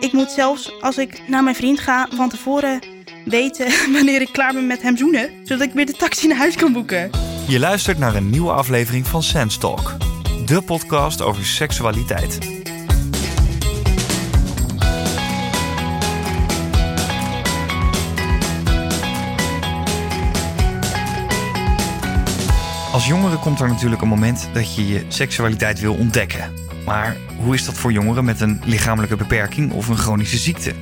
Ik moet zelfs als ik naar mijn vriend ga van tevoren weten wanneer ik klaar ben met hem zoenen, zodat ik weer de taxi naar huis kan boeken. Je luistert naar een nieuwe aflevering van Sense Talk, de podcast over seksualiteit. Als jongere komt er natuurlijk een moment dat je je seksualiteit wil ontdekken. Maar hoe is dat voor jongeren met een lichamelijke beperking of een chronische ziekte?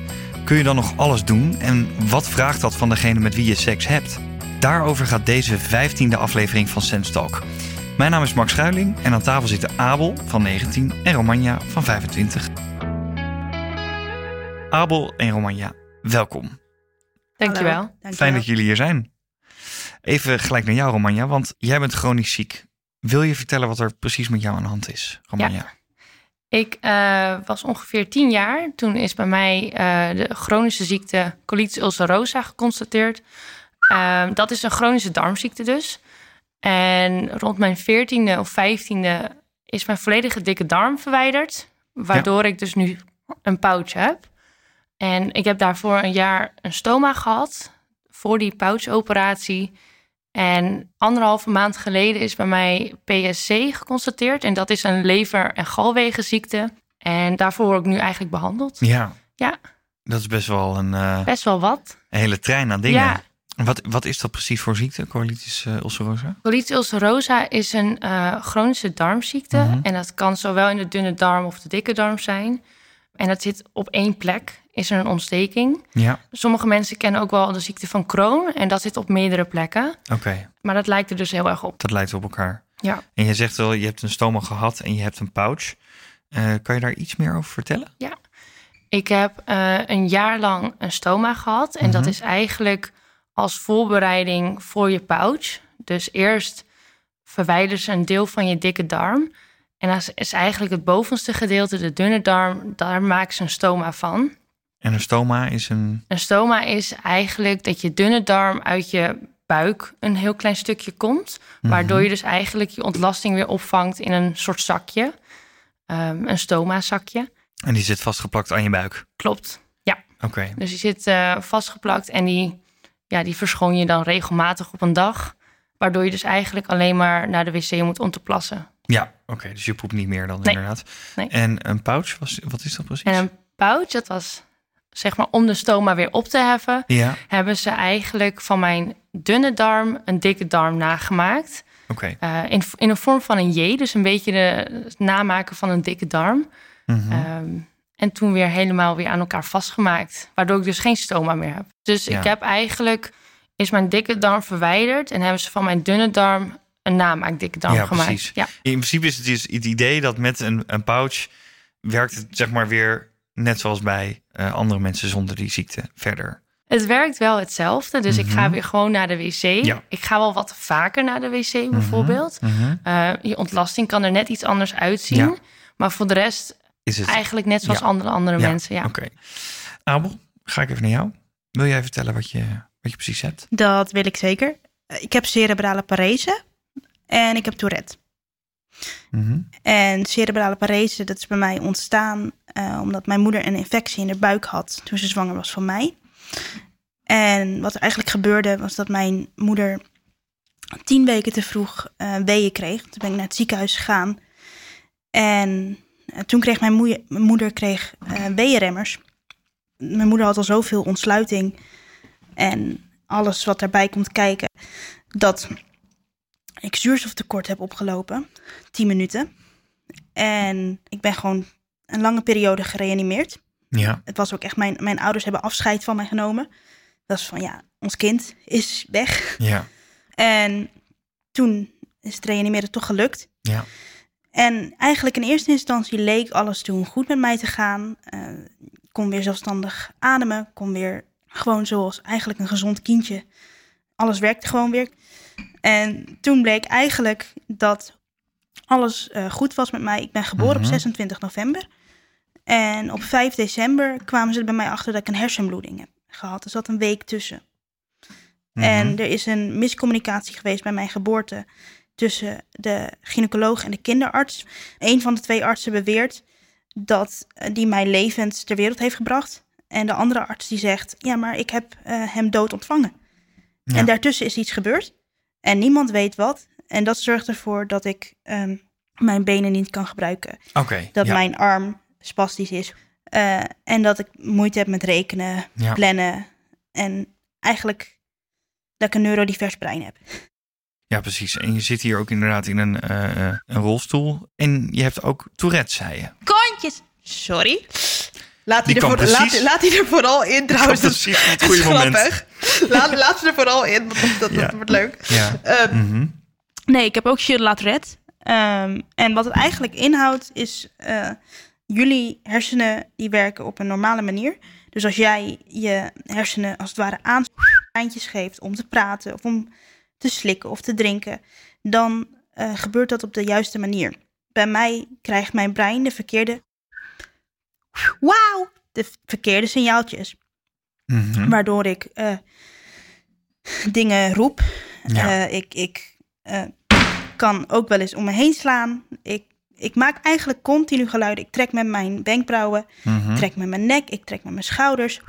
Kun je dan nog alles doen en wat vraagt dat van degene met wie je seks hebt? Daarover gaat deze vijftiende aflevering van Sense Talk. Mijn naam is Max Schuiling en aan tafel zitten Abel van 19 en Romagna van 25. Abel en Romagna, welkom. Dankjewel. Hallo, dankjewel. Fijn dat jullie hier zijn. Even gelijk naar jou, Romagna, want jij bent chronisch ziek. Wil je vertellen wat er precies met jou aan de hand is, Romagna? Ik eh, was ongeveer tien jaar. Toen is bij mij eh, de chronische ziekte colitis ulcerosa geconstateerd. Ehm, dat is een chronische darmziekte dus. En rond mijn veertiende of vijftiende is mijn volledige dikke darm verwijderd. Waardoor ik dus nu een pouch heb. En ik heb daarvoor een jaar een stoma gehad. Voor die pouchoperatie. En anderhalve maand geleden is bij mij PSC geconstateerd. En dat is een lever- en galwegenziekte. En daarvoor word ik nu eigenlijk behandeld. Ja, Ja, dat is best wel een, eh, best wel wat. een hele trein aan dingen. Ja. Wat, wat is dat precies voor ziekte, colitis uh, ulcerosa? Colitis ulcerosa is een eh, chronische darmziekte. Mhm. En dat kan zowel in de dunne darm of de dikke darm zijn. En dat zit op één plek, is er een ontsteking. Ja, Sommige mensen kennen ook wel de ziekte van Crohn. En dat zit op meerdere plekken. oké. Maar dat lijkt er dus heel erg op. Dat lijkt op elkaar. Ja. En je zegt wel, je hebt een stoma gehad en je hebt een pouch. Eh, kan je daar iets meer over vertellen? Ik heb eh, een jaar lang een stoma gehad. En dat Mhm. is eigenlijk als voorbereiding voor je pouch. Dus eerst verwijderen ze een deel van je dikke darm. En dat is- is eigenlijk het bovenste gedeelte, de dunne darm. Daar maken ze een stoma van. En een stoma is een... Een stoma is eigenlijk dat je dunne darm uit je buik een heel klein stukje komt. Waardoor je dus eigenlijk je ontlasting weer opvangt in een soort zakje. Ehm, een stoma-zakje. En die zit vastgeplakt aan je buik. Klopt. Ja. Oké. Dus die zit eh, vastgeplakt en die, ja, die verschoon je dan regelmatig op een dag. Waardoor je dus eigenlijk alleen maar naar de wc moet om te plassen. Ja, oké. Dus je poept niet meer dan Nee. inderdaad. Nee. En een pouch, was, wat is dat precies? En een pouch, dat was zeg maar om de stoma weer op te heffen, Ja, hebben ze eigenlijk van mijn dunne darm een dikke darm nagemaakt. oké. Eh, in, in een vorm van een J, dus een beetje de, namaken van een dikke darm. Mhm. Ehm, en toen weer helemaal weer aan elkaar vastgemaakt. Waardoor ik dus geen stoma meer heb. Dus Ja. ik heb eigenlijk, is mijn dikke darm verwijderd. En hebben ze van mijn dunne darm een namaak dikke darm Ja, gemaakt. precies. Ja, In principe is het dus het idee dat met een, een pouch werkt het zeg maar weer net zoals bij eh, andere mensen zonder die ziekte verder. het werkt wel hetzelfde. Dus ik ga Mhm. weer gewoon naar de wc. Ja. Ik ga wel wat vaker naar de wc bijvoorbeeld. Mhm. Eh, je ontlasting kan er net iets anders uitzien. Ja. Maar voor de rest Is het? eigenlijk net zoals Ja. andere, andere Ja, mensen. Ja. Oké. Abel, ga ik even naar jou. Wil jij vertellen wat je, wat je precies hebt? Dat wil ik zeker. Eh, Ik heb cerebrale parese en ik heb Tourette. Mhm. En cerebrale parese, dat is bij mij ontstaan eh, omdat mijn moeder een infectie in haar buik had toen ze zwanger was van mij. En wat er eigenlijk gebeurde was dat mijn moeder tien weken te vroeg eh weeën kreeg. Toen ben ik naar het ziekenhuis gegaan. En eh, toen kreeg mijn, moe- mijn moeder kreeg, weeënremmers. Mijn moeder had al zoveel ontsluiting en alles wat daarbij komt kijken, dat ik zuurstoftekort heb opgelopen. 10 minuten. En ik ben gewoon een lange periode gereanimeerd. Ja, Het was ook echt, mijn, mijn ouders hebben afscheid van mij genomen. Dat is van, ja, ons kind is weg. ja, En toen is het reanimeren toch gelukt. ja. En eigenlijk in eerste instantie leek alles toen goed met mij te gaan. Ik kon weer zelfstandig ademen. kon weer gewoon zoals eigenlijk een gezond kindje. Alles werkte gewoon weer. En toen bleek eigenlijk dat alles eh, goed was met mij. Ik ben geboren Mhm. op 26 november. En op 5 december kwamen ze er bij mij achter dat ik een hersenbloeding heb gehad. Er zat een week tussen. Mhm. En er is een miscommunicatie geweest bij mijn geboorte tussen de gynaecoloog en de kinderarts. Een van de twee artsen beweert dat, eh, die mij levend ter wereld heeft gebracht. En de andere arts die zegt, ja, maar ik heb eh, hem dood ontvangen. Ja. En daartussen is iets gebeurd. En niemand weet wat. En dat zorgt ervoor dat ik ehm, mijn benen niet kan gebruiken. Oké. Dat ja. mijn arm spastisch is. Eh, en dat ik moeite heb met rekenen, Ja. plannen. En eigenlijk dat ik een neurodivers brein heb. ja, precies. En je zit hier ook inderdaad in een, eh, eh, een rolstoel. En je hebt ook Tourette, zei je. Kontjes! Sorry. Laat Die hij, er voor, laat, precies- laat hij er vooral in trouwens. Dat is- precies het goede moment. grappig. Laat, laat ze er vooral in, want dat, dat, Ja. wordt leuk. Ja. Ehm, Mhm. Nee, ik heb ook Shirley Tourette. Ehm en wat het eigenlijk inhoudt is... eh, jullie hersenen die werken op een normale manier. Dus als jij je hersenen als het ware aan eindjes geeft om te praten... of om te slikken of te drinken... dan eh, gebeurt dat op de juiste manier. Bij mij krijgt mijn brein de verkeerde... Wauw! De verkeerde signaaltjes. Mhm. Waardoor ik eh, dingen roep. Ja. Ik ik kan ook wel eens om me heen slaan. Ik, ik maak eigenlijk continu geluiden. Ik trek met mijn wenkbrauwen, Mhm. ik trek met mijn nek, ik trek met mijn schouders.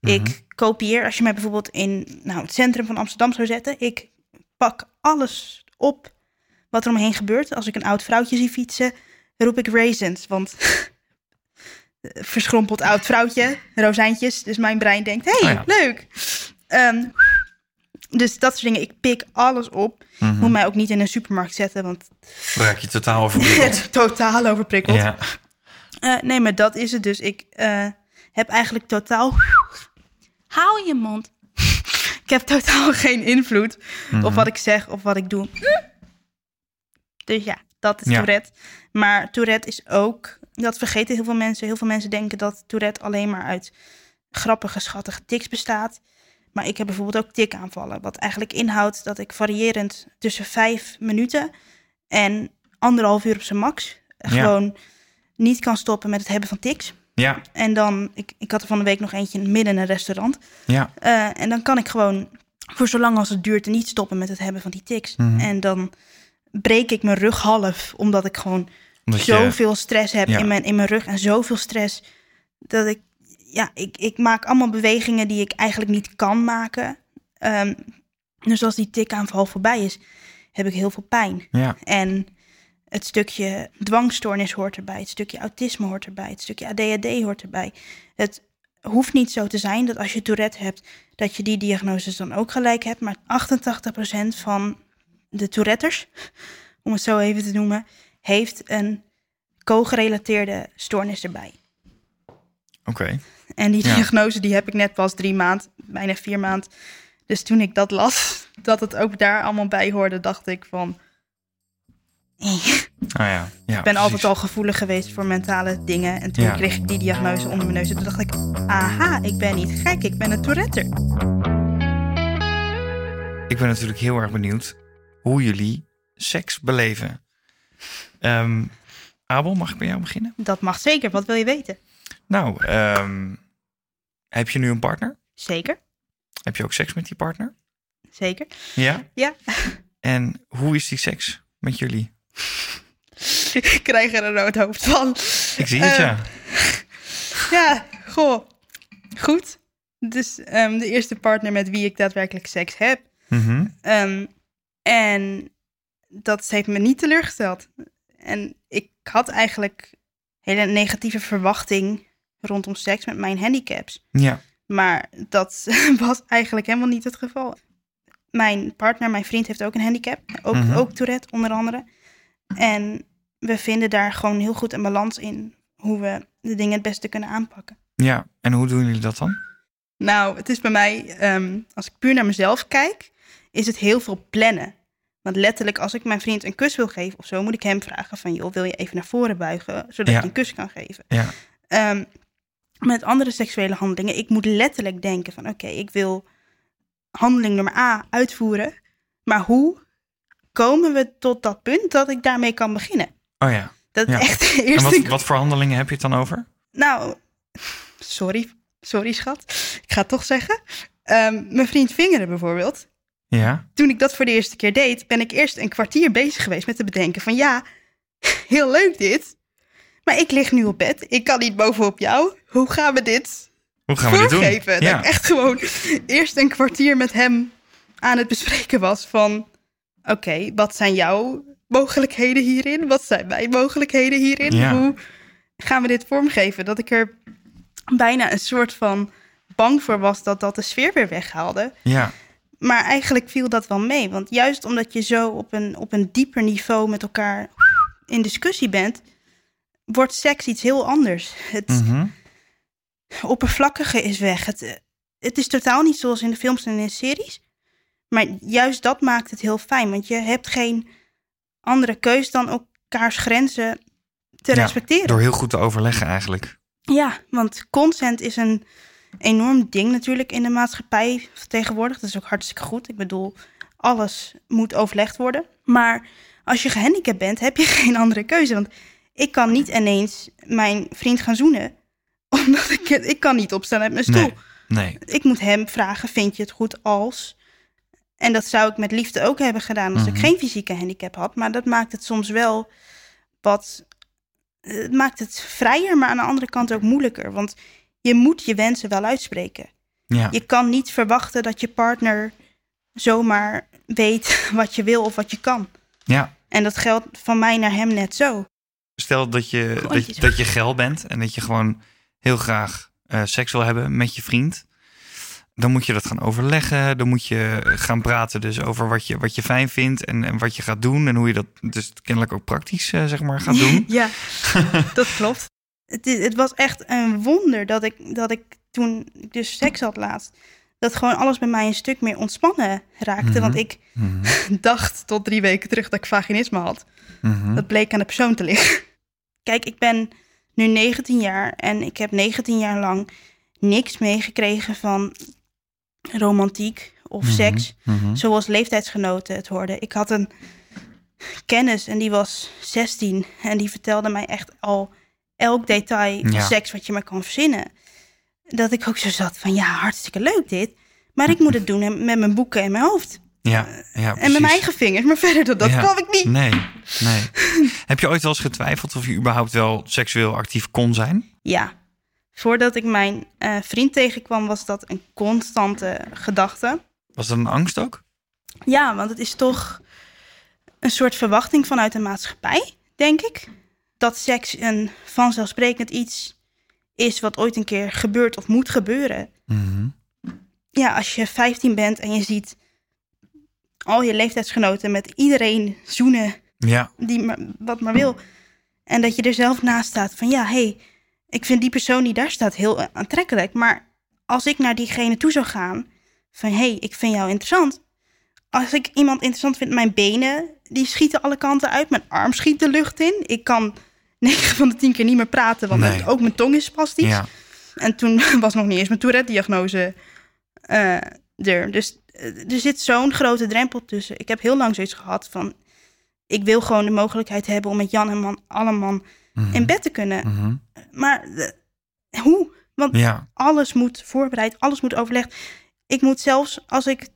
Mhm. Ik kopieer, als je mij bijvoorbeeld in nou, het centrum van Amsterdam zou zetten, ik pak alles op wat er omheen gebeurt. Als ik een oud vrouwtje zie fietsen, roep ik raisins, want verschrompeld oud vrouwtje, rozijntjes. Dus mijn brein denkt, hey, Oh ja. leuk. Ehm, dus dat soort dingen, ik pik alles op. Mhm. Moet mij ook niet in een supermarkt zetten, want Raak je totaal overprikkeld. totaal overprikkeld. ja. Eh, nee, maar dat is het dus. Ik eh, heb eigenlijk totaal. Hou je mond. ik heb totaal geen invloed Mhm. op wat ik zeg of wat ik doe. Dus ja, dat is Ja. Tourette. Maar Tourette is ook. Dat vergeten heel veel mensen. Heel veel mensen denken dat Tourette alleen maar uit grappige, schattige tics bestaat. Maar ik heb bijvoorbeeld ook tikaanvallen. Wat eigenlijk inhoudt dat ik variërend tussen vijf minuten en anderhalf uur op zijn max. Ja. Gewoon niet kan stoppen met het hebben van tics. Ja. En dan, ik, ik had er van de week nog eentje midden in een restaurant. Ja. Eh, en dan kan ik gewoon voor zolang als het duurt niet stoppen met het hebben van die tics. Mhm. En dan breek ik mijn rug half, omdat ik gewoon Omdat je... zoveel stress heb Ja. in, mijn, in mijn rug. En zoveel stress dat ik, ja, ik, ik maak allemaal bewegingen die ik eigenlijk niet kan maken. Ehm, dus als die tikaanval voorbij is, heb ik heel veel pijn. Ja. En het stukje dwangstoornis hoort erbij, het stukje autisme hoort erbij, het stukje ADHD hoort erbij. Het hoeft niet zo te zijn dat als je Tourette hebt, dat je die diagnoses dan ook gelijk hebt. Maar 88% van de Touretters, om het zo even te noemen, heeft een co-gerelateerde stoornis erbij. Oké. En die Ja. diagnose die heb ik net pas drie maand, bijna vier maand. Dus toen ik dat las, dat het ook daar allemaal bij hoorde, dacht ik van... Ah ja. ja Ik ben altijd al gevoelig geweest voor mentale dingen. En toen Ja. kreeg ik die diagnose onder mijn neus. En toen dacht ik, aha, ik ben niet gek, ik ben een Tourette. Ik ben natuurlijk heel erg benieuwd hoe jullie seks beleven. Ehm, Abel, mag ik bij jou beginnen? Dat mag zeker, wat wil je weten? Nou, ehm, heb je nu een partner? Zeker, Heb je ook seks met die partner? zeker. Ja? Ja. En hoe is die seks met jullie? ik krijg er een rood hoofd van. Ik zie het, ja. Ja, goh, goed. Dus ehm, de eerste partner met wie ik daadwerkelijk seks heb. Mhm. Ehm, en dat heeft me niet teleurgesteld. En ik had eigenlijk hele negatieve verwachting rondom seks met mijn handicaps. Ja. Maar dat was eigenlijk helemaal niet het geval. Mijn partner, mijn vriend, heeft ook een handicap. Ook, Mhm. ook Tourette, onder andere. En we vinden daar gewoon heel goed een balans in. Hoe we de dingen het beste kunnen aanpakken. Ja. En hoe doen jullie dat dan? Nou, het is bij mij, ehm, als ik puur naar mezelf kijk, is het heel veel plannen. Want letterlijk, als ik mijn vriend een kus wil geven of zo, moet ik hem vragen van, joh, wil je even naar voren buigen, zodat Ja. je een kus kan geven. Ja. Ehm, met andere seksuele handelingen, ik moet letterlijk denken van, oké, ik wil handeling nummer A uitvoeren, maar hoe komen we tot dat punt dat ik daarmee kan beginnen? Oh ja. Dat Ja. echt de En eerste... wat, wat voor handelingen heb je het dan over? Nou, sorry, sorry schat, ik ga het toch zeggen. Ehm, mijn vriend vingeren bijvoorbeeld, Ja. toen ik dat voor de eerste keer deed, ben ik eerst een kwartier bezig geweest met te bedenken van ja, heel leuk dit. Maar ik lig nu op bed. Ik kan niet bovenop jou. Hoe gaan we dit Hoe gaan we dit doen? Dat Ja. ik echt gewoon eerst een kwartier met hem aan het bespreken was van... Oké, wat zijn jouw mogelijkheden hierin? Wat zijn mijn mogelijkheden hierin? Ja. Hoe gaan we dit vormgeven? Dat ik er bijna een soort van bang voor was dat dat de sfeer weer weghaalde. Ja, Maar eigenlijk viel dat wel mee. Want juist omdat je zo op een, op een dieper niveau met elkaar in discussie bent, wordt seks iets heel anders. Het mhm. oppervlakkige is weg. Het, eh, het is totaal niet zoals in de films en in de series. Maar juist dat maakt het heel fijn. Want je hebt geen andere keus dan elkaars grenzen te Ja, respecteren. door heel goed te overleggen eigenlijk. Ja, want consent is een enorm ding natuurlijk in de maatschappij tegenwoordig. Dat is ook hartstikke goed. Ik bedoel, alles moet overlegd worden. Maar als je gehandicapt bent, heb je geen andere keuze. Want ik kan niet ineens mijn vriend gaan zoenen. Omdat ik, ik kan niet opstaan uit mijn stoel. Nee, nee. Ik moet hem vragen, vind je het goed als... En dat zou ik met liefde ook hebben gedaan als ik Mhm. geen fysieke handicap had. Maar dat maakt het soms wel wat... Het maakt het vrijer, maar aan de andere kant ook moeilijker. Want je moet je wensen wel uitspreken. Ja. Je kan niet verwachten dat je partner zomaar weet wat je wil of wat je kan. ja. En dat geldt van mij naar hem net zo. Stel dat je, dat, je- dat je geil bent en dat je gewoon heel graag eh, seks wil hebben met je vriend. Dan moet je dat gaan overleggen. Dan moet je gaan praten dus over wat je, wat je fijn vindt en, en wat je gaat doen. En hoe je dat dus kennelijk ook praktisch eh, zeg maar gaat doen. Ja, dat klopt. Het, het was echt een wonder dat ik, dat ik toen ik dus seks had laatst... dat gewoon alles bij mij een stuk meer ontspannen raakte. Mhm. Want ik Mhm, dacht tot drie weken terug dat ik vaginisme had. Mhm. Dat bleek aan de persoon te liggen. Kijk, ik ben nu 19 jaar en ik heb 19 jaar lang niks meegekregen van romantiek of Mhm, seks, mhm. zoals leeftijdsgenoten het hoorden. Ik had een kennis en die was 16 en die vertelde mij echt al elk detail van Ja. seks wat je maar kan verzinnen. Dat ik ook zo zat van ja, hartstikke leuk dit, maar ik moet het doen met mijn boeken en mijn hoofd. Ja, ja, En met precies. mijn eigen vingers, maar verder dat, dat Ja. kwam ik niet. Nee, nee. Heb je ooit wel eens getwijfeld of je überhaupt wel seksueel actief kon zijn? Ja, voordat ik mijn eh, vriend tegenkwam, was dat een constante gedachte. Was dat een angst ook? Ja, want het is toch een soort verwachting vanuit de maatschappij, denk ik. Dat seks een vanzelfsprekend iets is wat ooit een keer gebeurt of moet gebeuren. Mhm. Ja, als je 15 bent en je ziet al je leeftijdsgenoten met iedereen zoenen Ja, die maar, wat maar wil. En dat je er zelf naast staat van ja, hé, hey, ik vind die persoon die daar staat heel aantrekkelijk. Maar als ik naar diegene toe zou gaan van hé, hey, ik vind jou interessant. Als ik iemand interessant vind, mijn benen, die schieten alle kanten uit. Mijn arm schiet de lucht in. Ik kan 9 van de 10 keer niet meer praten, want Nee. ook mijn tong is spastisch. ja. En toen was nog niet eens mijn Tourette-diagnose eh, er. Dus er zit zo'n grote drempel tussen. Ik heb heel lang zoiets gehad van... ik wil gewoon de mogelijkheid hebben om met Jan en man, Alleman Mhm. in bed te kunnen. Mhm. Maar eh, hoe? Want Ja, alles moet voorbereid, alles moet overlegd. Ik moet zelfs, als ik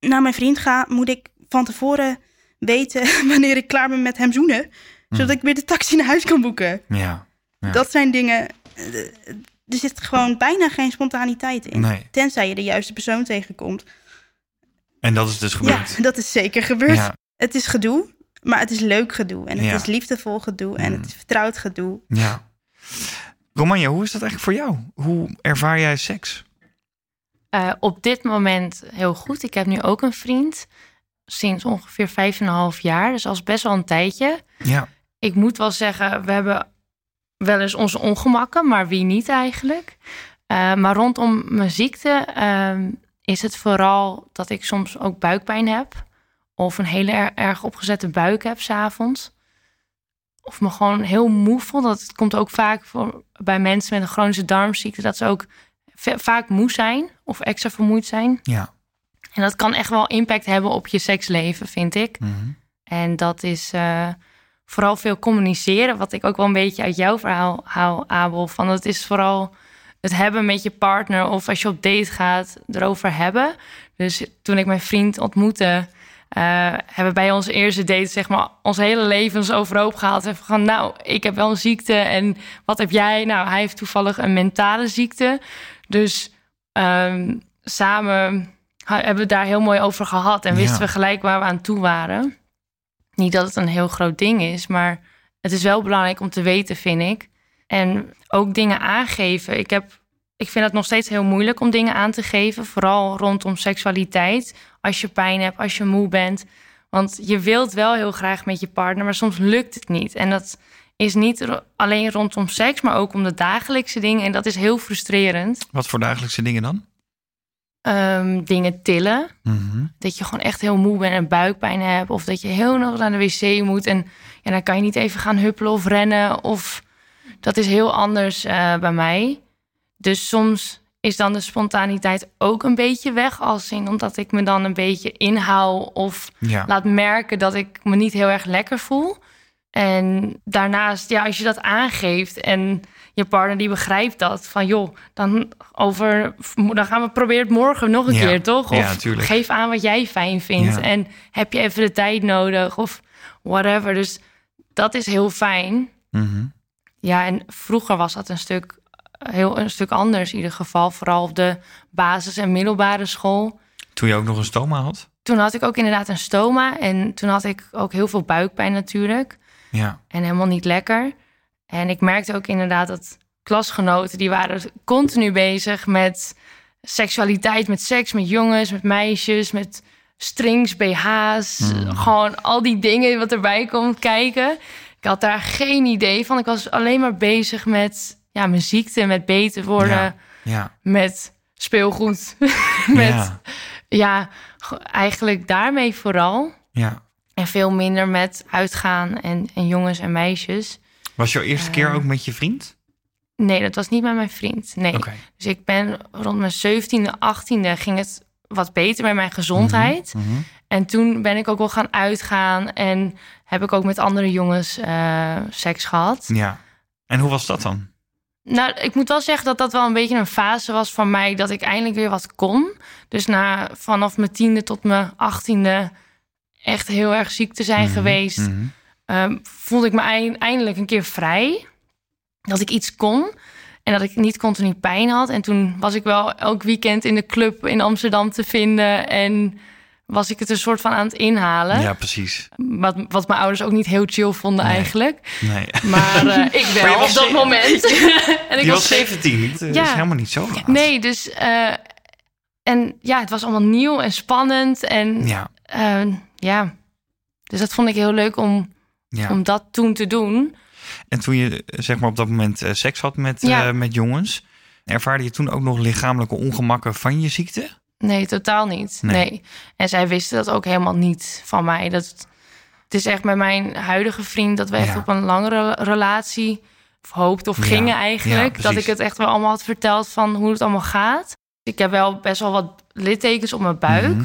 naar mijn vriend ga... moet ik van tevoren weten wanneer ik klaar ben met hem zoenen... zodat ik weer de taxi naar huis kan boeken. ja. Ja. Dat zijn dingen. Er zit gewoon bijna geen spontaniteit in. Nee. Tenzij je de juiste persoon tegenkomt. En dat is dus Ja, gebeurd. dat is zeker gebeurd. Ja, Het is gedoe, maar het is leuk gedoe. En het Ja. is liefdevol gedoe. En Mm. het is vertrouwd gedoe. ja. Romanja, hoe is dat eigenlijk voor jou? Hoe ervaar jij seks? Eh, op dit moment heel goed. Ik heb nu ook een vriend. Sinds ongeveer vijf en een half jaar. Dus al best wel een tijdje. Ja, Ik moet wel zeggen, we hebben wel eens onze ongemakken, maar wie niet eigenlijk. Eh, maar rondom mijn ziekte ehm, is het vooral dat ik soms ook buikpijn heb. Of een hele er- erg opgezette buik heb s'avonds. Of me gewoon heel moe voel. Dat komt ook vaak voor, bij mensen met een chronische darmziekte. Dat ze ook va- vaak moe zijn of extra vermoeid zijn. ja. En dat kan echt wel impact hebben op je seksleven, vind ik. Mhm. En dat is eh, vooral veel communiceren, wat ik ook wel een beetje uit jouw verhaal haal, Abel. Van het is vooral het hebben met je partner of als je op date gaat, erover hebben. Dus toen ik mijn vriend ontmoette, eh, hebben bij onze eerste date zeg maar ons hele levens overhoop gehaald. En van, nou, ik heb wel een ziekte en wat heb jij? Nou, hij heeft toevallig een mentale ziekte. Dus ehm, samen hebben we het daar heel mooi over gehad en wisten Ja. we gelijk waar we aan toe waren. Niet dat het een heel groot ding is, maar het is wel belangrijk om te weten, vind ik. En ook dingen aangeven. Ik, heb, ik vind het nog steeds heel moeilijk om dingen aan te geven. Vooral rondom seksualiteit. Als je pijn hebt, als je moe bent. Want je wilt wel heel graag met je partner, maar soms lukt het niet. En dat is niet alleen rondom seks, maar ook om de dagelijkse dingen. En dat is heel frustrerend. Wat voor dagelijkse dingen dan? Ehm, dingen tillen. Mhm. Dat je gewoon echt heel moe bent en buikpijn hebt. Of dat je heel nog naar de wc moet. En ja, dan kan je niet even gaan huppelen of rennen. Of dat is heel anders eh, bij mij. Dus soms is dan de spontaniteit ook een beetje weg. Als in omdat ik me dan een beetje inhoud. Of Ja. laat merken dat ik me niet heel erg lekker voel. En daarnaast, ja, als je dat aangeeft en je partner die begrijpt dat, van joh, dan over, dan gaan we proberen het morgen nog een Ja. keer, toch? Of Ja, geef aan wat jij fijn vindt Ja. en heb je even de tijd nodig of whatever. Dus dat is heel fijn. Mhm. Ja, en vroeger was dat een stuk, heel, een stuk anders in ieder geval, vooral op de basis- en middelbare school. Toen je ook nog een stoma had? Toen had ik ook inderdaad een stoma en toen had ik ook heel veel buikpijn natuurlijk. Ja. en helemaal niet lekker. En ik merkte ook inderdaad dat klasgenoten die waren continu bezig met seksualiteit, met seks, met jongens, met meisjes, met strings, BH's, Hmm. gewoon al die dingen wat erbij komt kijken. Ik had daar geen idee van. Ik was alleen maar bezig met ja, mijn ziekte, met beter worden, Ja. Ja. met speelgoed, met Ja. ja, eigenlijk daarmee vooral. ja. En veel minder met uitgaan en, en jongens en meisjes. Was jouw eerste keer ook met je vriend? Nee, dat was niet met mijn vriend. Nee. Dus ik ben rond mijn 17e, 18e ging het wat beter met mijn gezondheid. Mhm. En toen ben ik ook wel gaan uitgaan en heb ik ook met andere jongens eh, seks gehad. Ja. En hoe was dat dan? Nou, ik moet wel zeggen dat dat wel een beetje een fase was van mij dat ik eindelijk weer wat kon. Dus na, vanaf mijn tiende tot mijn achttiende echt heel erg ziek te zijn Mhm. geweest. Mhm. Ehm, voelde ik me eind- eindelijk een keer vrij. Dat ik iets kon. En dat ik niet continu pijn had. En toen was ik wel elk weekend in de club in Amsterdam te vinden. En was ik het een soort van aan het inhalen. Ja, precies. Wat, wat mijn ouders ook niet heel chill vonden Nee. eigenlijk. Nee. Maar eh, ik wel op dat moment. en ik je was 17. Dat Ja. is helemaal niet zo laat. Nee, dus... eh, en ja, het was allemaal nieuw en spannend. En Ja. eh, ja, dus dat vond ik heel leuk om, ja. om dat toen te doen. En toen je zeg maar op dat moment eh, seks had met, Ja. eh, met jongens, ervaarde je toen ook nog lichamelijke ongemakken van je ziekte? Nee, totaal niet. Nee. Nee. En zij wisten dat ook helemaal niet van mij. Dat, het is echt met mijn huidige vriend dat we echt Ja. op een langere relatie of hoopten of gingen eigenlijk. dat ik het echt wel allemaal had verteld van hoe het allemaal gaat. Ik heb wel best wel wat littekens op mijn buik. Mhm.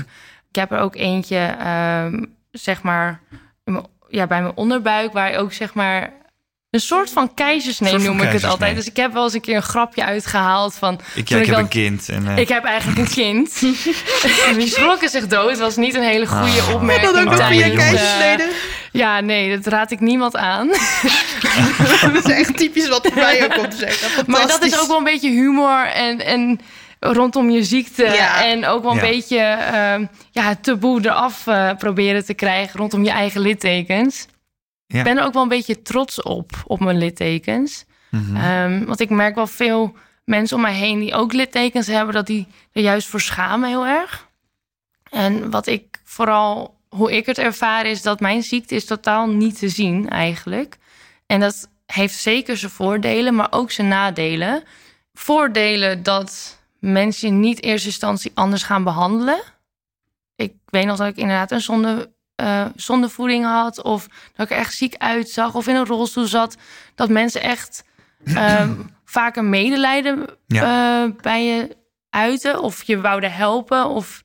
Ik heb er ook eentje, ehm, zeg maar, ja, bij mijn onderbuik, waar ook zeg maar een soort van keizersnee Soort van noem ik het altijd. Dus ik heb wel eens een keer een grapje uitgehaald van. Ik, toen ja, ik heb dan- een kind. En, eh, ik heb eigenlijk een kind. Die schrokken zich dood. was niet een hele goede Ah. opmerking. Dat ook nog via keizersnede. Ja, nee, dat raad ik niemand aan. Dat is echt typisch wat voor mij ook om te zeggen. Maar dat is ook wel een beetje humor en, en rondom je ziekte. Ja. En ook wel een Ja. beetje ehm, ja, het taboe eraf eh, proberen te krijgen rondom je eigen littekens. Ja. Ik ben er ook wel een beetje trots op, op mijn littekens. mhm. Ehm, want ik merk wel veel mensen om mij heen die ook littekens hebben, dat die er juist voor schamen heel erg. En wat ik vooral, hoe ik het ervaar, is dat mijn ziekte is totaal niet te zien eigenlijk. En dat heeft zeker zijn voordelen, maar ook zijn nadelen. Voordelen dat mensen je niet in eerste instantie anders gaan behandelen. Ik weet nog dat ik inderdaad een zonde, eh, zondevoeding had, of dat ik er echt ziek uitzag, of in een rolstoel zat. Dat mensen echt ehm, vaker medelijden eh, bij je uiten, of je wouden helpen, of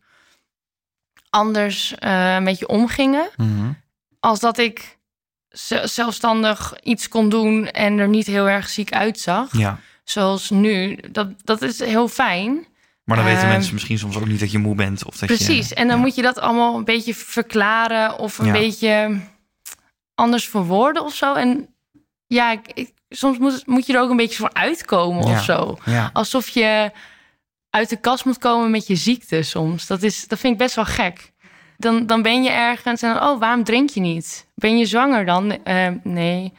anders eh, met je omgingen. Mhm. Als dat ik zelfstandig iets kon doen en er niet heel erg ziek uitzag. Ja. Zoals nu. Dat, dat is heel fijn. Maar dan weten Ehm, mensen misschien soms ook niet dat je moe bent. Of dat Precies. Je, en dan ja. moet je dat allemaal een beetje verklaren of een Ja. beetje anders verwoorden of zo. En ja, ik, ik- soms moet, moet je er ook een beetje voor uitkomen Ja. of zo. Alsof je uit de kast moet komen met je ziekte soms. Dat, is, dat vind ik best wel gek. Dan, dan ben je ergens en dan, oh, waarom drink je niet? Ben je zwanger dan? Eh, nee,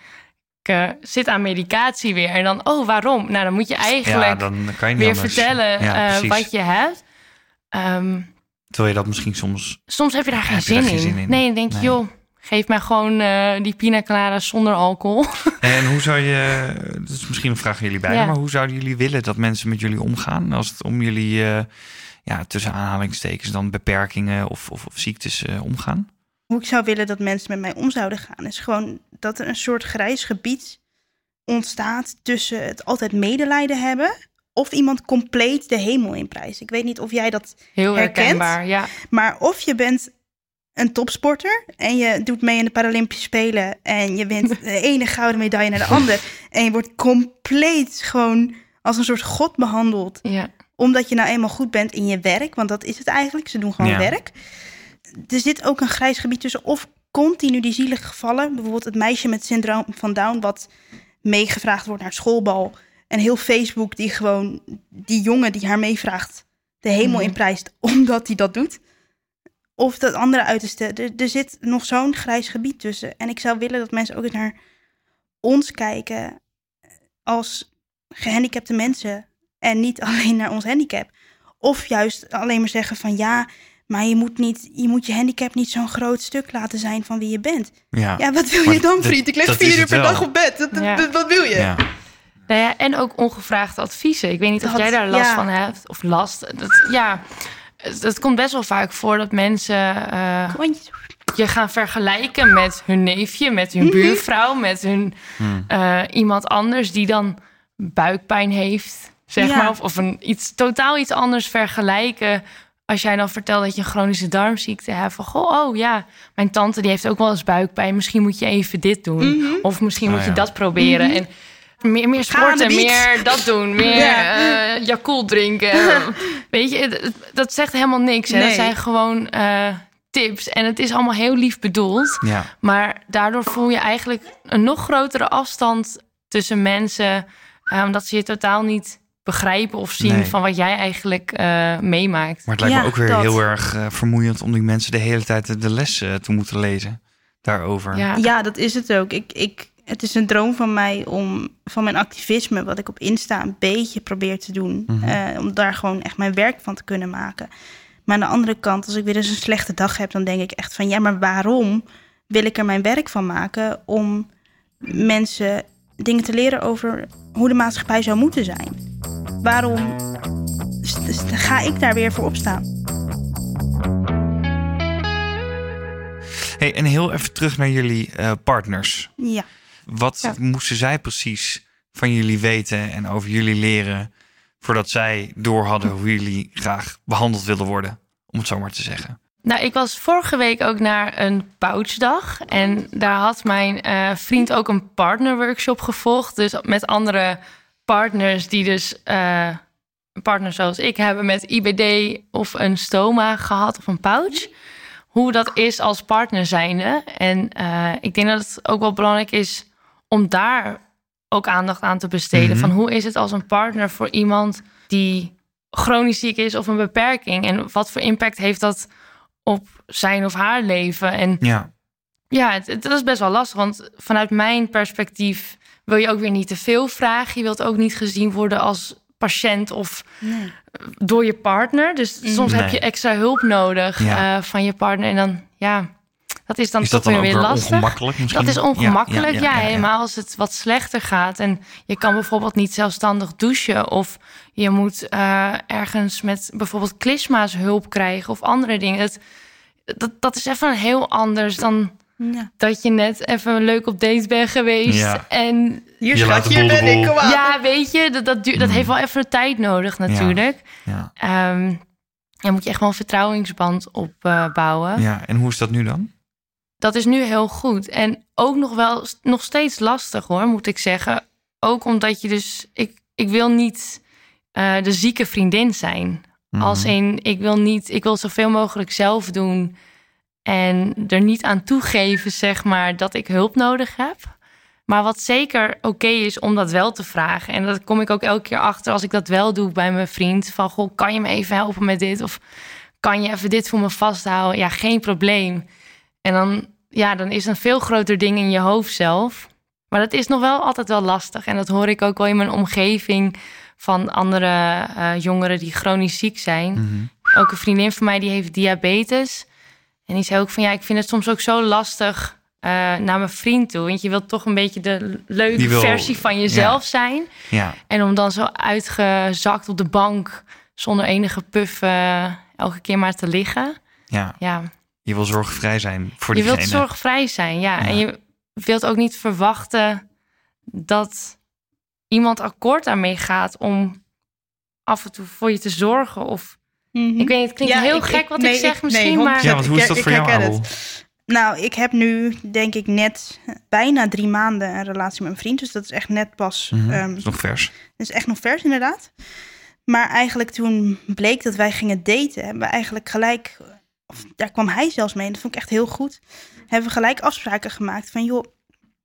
eh, zit aan medicatie weer. En dan, oh, waarom? Nou, dan moet je eigenlijk ja, dan kan je niet weer anders. vertellen Ja, eh, wat je hebt. Ehm, Terwijl je dat misschien soms... soms heb je daar geen, je zin, daar geen in. zin in? Nee, dan denk je, Nee. joh, geef mij gewoon eh, die pina colada zonder alcohol. En hoe zou je... Dat is misschien een vraag aan jullie beiden. Ja. Maar hoe zouden jullie willen dat mensen met jullie omgaan? Als het om jullie, ja, tussen aanhalingstekens dan beperkingen of, of, of ziektes omgaan? Hoe ik zou willen dat mensen met mij om zouden gaan, is gewoon dat er een soort grijs gebied ontstaat tussen het altijd medelijden hebben of iemand compleet de hemel in prijs. Ik weet niet of jij dat, Heel Herkend? herkenbaar, ja. maar of je bent een topsporter en je doet mee in de Paralympische Spelen en je wint de ene gouden medaille naar de andere en je wordt compleet gewoon als een soort god behandeld ja. omdat je nou eenmaal goed bent in je werk, want dat is het eigenlijk. Ze doen gewoon Ja. werk. Er zit ook een grijs gebied tussen of continu die zielige gevallen, bijvoorbeeld het meisje met syndroom van Down wat meegevraagd wordt naar schoolbal en heel Facebook die gewoon die jongen die haar meevraagt de hemel Mhm. in prijst omdat hij dat doet. Of dat andere uiterste. Er, er zit nog zo'n grijs gebied tussen. En ik zou willen dat mensen ook eens naar ons kijken als gehandicapte mensen en niet alleen naar ons handicap. Of juist alleen maar zeggen van ja, maar je moet, niet, je, moet je handicap niet zo'n groot stuk laten zijn van wie je bent. Ja. Ja, wat wil je dan, dat- vriend? Ik lig dat vier uur per wel. dag op bed. Dat- dat- Ja. dat- wat wil je? ja. Nou ja, en ook ongevraagde adviezen. Ik weet niet of Dat- jij daar last ja. van hebt. Of last. Dat, ja, het, het komt best wel vaak voor dat mensen eh, je gaan vergelijken met hun neefje, met hun buurvrouw, met hun Hmm. eh, iemand anders die dan buikpijn heeft, zeg Ja. maar. Of, of een iets, totaal iets anders vergelijken. Als jij dan vertelt dat je een chronische darmziekte hebt. Van, goh, oh ja, mijn tante die heeft ook wel eens buikpijn. Misschien moet je even dit doen. Of misschien moet je ja. dat proberen. En meer, meer sporten, meer dat doen. Meer Ja. eh Yakult drinken. Weet je, dat zegt helemaal niks. Hè? Dat zijn gewoon eh, tips. En het is allemaal heel lief bedoeld. ja. Maar daardoor voel je eigenlijk een nog grotere afstand tussen mensen. eh, omdat ze je totaal niet begrijpen of zien Nee. van wat jij eigenlijk eh, meemaakt. Maar het lijkt me ook weer dat. heel erg eh, vermoeiend om die mensen de hele tijd de, de les eh, te moeten lezen daarover. Ja, Ja, dat is het ook. Ik, ik, het is een droom van mij om van mijn activisme, wat ik op Insta een beetje probeer te doen, Mhm. eh, om daar gewoon echt mijn werk van te kunnen maken. Maar aan de andere kant, als ik weer eens een slechte dag heb, dan denk ik echt van ja, maar waarom wil ik er mijn werk van maken om mensen dingen te leren over hoe de maatschappij zou moeten zijn? Waarom ga ik daar weer voor opstaan? Hey, en heel even terug naar jullie eh, partners. Ja. Wat Ja. moesten zij precies van jullie weten en over jullie leren... voordat zij door hadden hoe jullie graag behandeld wilden worden? Om het zo maar te zeggen. Nou, ik was vorige week ook naar een pouchdag. En daar had mijn eh, vriend ook een partnerworkshop gevolgd. Dus met andere partners die dus... eh, een partner zoals ik hebben met IBD of een stoma gehad of een pouch. Hoe dat is als partner zijnde. En eh, ik denk dat het ook wel belangrijk is om daar ook aandacht aan te besteden. Mhm. Van hoe is het als een partner voor iemand die chronisch ziek is of een beperking? En wat voor impact heeft dat op zijn of haar leven? En Ja, ja, het, het- dat is best wel lastig. Want vanuit mijn perspectief wil je ook weer niet te veel vragen. Je wilt ook niet gezien worden als patiënt of Nee. door je partner. Dus soms heb je extra hulp nodig Ja. eh, van je partner. En dan, ja, dat is dan is toch dat dan weer lastig. ongemakkelijk misschien? Dat is Ja, ongemakkelijk, ja, helemaal als het wat slechter gaat. En je kan bijvoorbeeld niet zelfstandig douchen. Of je moet eh, ergens met bijvoorbeeld klisma's hulp krijgen of andere dingen. Het, dat, dat is even heel anders dan Ja. dat je net even leuk op date bent geweest. Ja. En Hier, Je schat, de hier ben ik. ja, weet je, dat, dat, duurt, dat Mm. heeft wel even tijd nodig natuurlijk. Ja. Ehm dan moet je echt wel een vertrouwensband opbouwen. ja, en hoe is dat nu dan? Dat is nu heel goed. En ook nog wel nog steeds lastig hoor, moet ik zeggen. Ook omdat je dus. Ik, ik wil niet eh, de zieke vriendin zijn. Als Mhm. in, ik wil niet, ik wil zoveel mogelijk zelf doen en er niet aan toegeven, zeg maar, dat ik hulp nodig heb. Maar wat zeker oké is om dat wel te vragen. En dat kom ik ook elke keer achter als ik dat wel doe bij mijn vriend. Van, goh, kan je me even helpen met dit? Of kan je even dit voor me vasthouden? Ja, geen probleem. En dan, ja, dan is een veel groter ding in je hoofd zelf. Maar dat is nog wel altijd wel lastig. En dat hoor ik ook wel in mijn omgeving van andere eh, jongeren die chronisch ziek zijn. Mhm. Ook een vriendin van mij die heeft diabetes. En die zei ook van ja, ik vind het soms ook zo lastig eh, naar mijn vriend toe. Want je wilt toch een beetje de leuke wil- versie van jezelf zijn. Ja, En om dan zo uitgezakt op de bank zonder enige puff eh, elke keer maar te liggen. ja, Ja, je wil zorgvrij zijn voor je diegene. wilt zorgvrij zijn, ja. Ja. En je wilt ook niet verwachten dat iemand akkoord daarmee gaat om af en toe voor je te zorgen. Of Ik weet niet, het klinkt Ja, heel ik- gek ik- wat nee, ik zeg ik- misschien, nee, maar... 100%. Ja, want hoe is dat ik voor jou, Abel? Nou, ik heb nu denk ik net bijna drie maanden een relatie met mijn vriend. Dus dat is echt net pas. Dat is nog vers. dat is echt nog vers inderdaad. Maar eigenlijk toen bleek dat wij gingen daten, hebben we eigenlijk gelijk, of daar kwam hij zelfs mee, en dat vond ik echt heel goed. Hebben we gelijk afspraken gemaakt van joh,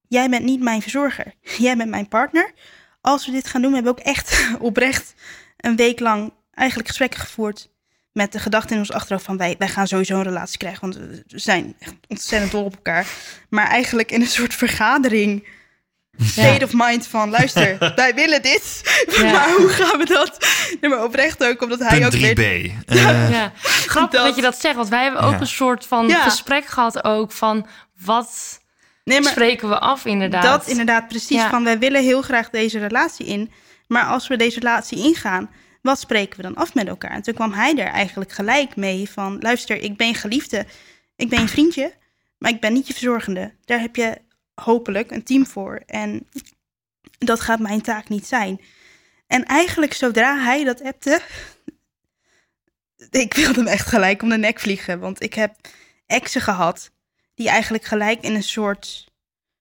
jij bent niet mijn verzorger, jij bent mijn partner. Als we dit gaan doen, we hebben ook echt oprecht een week lang eigenlijk gesprekken gevoerd met de gedachte in ons achterhoofd van wij, wij gaan sowieso een relatie krijgen, want we zijn echt ontzettend dol op elkaar. Maar eigenlijk in een soort vergadering, state of mind van luister, wij willen dit, Ja. maar hoe gaan we dat? Nee, maar oprecht ook, omdat hij Punt ook 3b. weet... Eh, Ja, grappig Dat- dat je dat zegt, want wij hebben ook Ja. een soort van Ja. gesprek gehad ook van wat Nee, maar spreken we af inderdaad. dat inderdaad precies, Ja. van wij willen heel graag deze relatie in. Maar als we deze relatie ingaan, wat spreken we dan af met elkaar? En toen kwam hij er eigenlijk gelijk mee van... luister, ik ben geliefde, ik ben je vriendje... maar ik ben niet je verzorgende. Daar heb je hopelijk een team voor. En dat gaat mijn taak niet zijn. En eigenlijk zodra hij dat appte... ik wilde hem echt gelijk om de nek vliegen. Want ik heb exen gehad die eigenlijk gelijk in een soort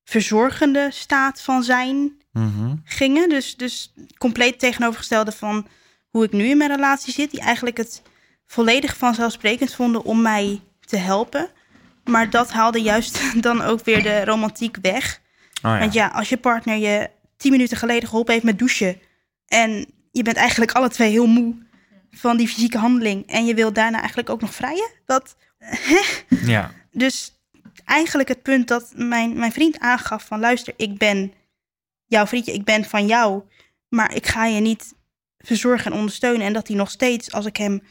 verzorgende staat van zijn mhm. gingen. Dus, dus compleet tegenovergestelde van hoe ik nu in mijn relatie zit. Die eigenlijk het volledig vanzelfsprekend vonden om mij te helpen. Maar dat haalde juist dan ook weer de romantiek weg. Oh, ja. Want ja, als je partner je tien minuten geleden geholpen heeft met douchen... en je bent eigenlijk alle twee heel moe van die fysieke handeling... en je wilt daarna eigenlijk ook nog vrijen, dat... ja. Dus eigenlijk het punt dat mijn, mijn vriend aangaf van... luister, ik ben jouw vriendje, ik ben van jou... maar ik ga je niet verzorgen en ondersteunen. En dat hij nog steeds, als ik hem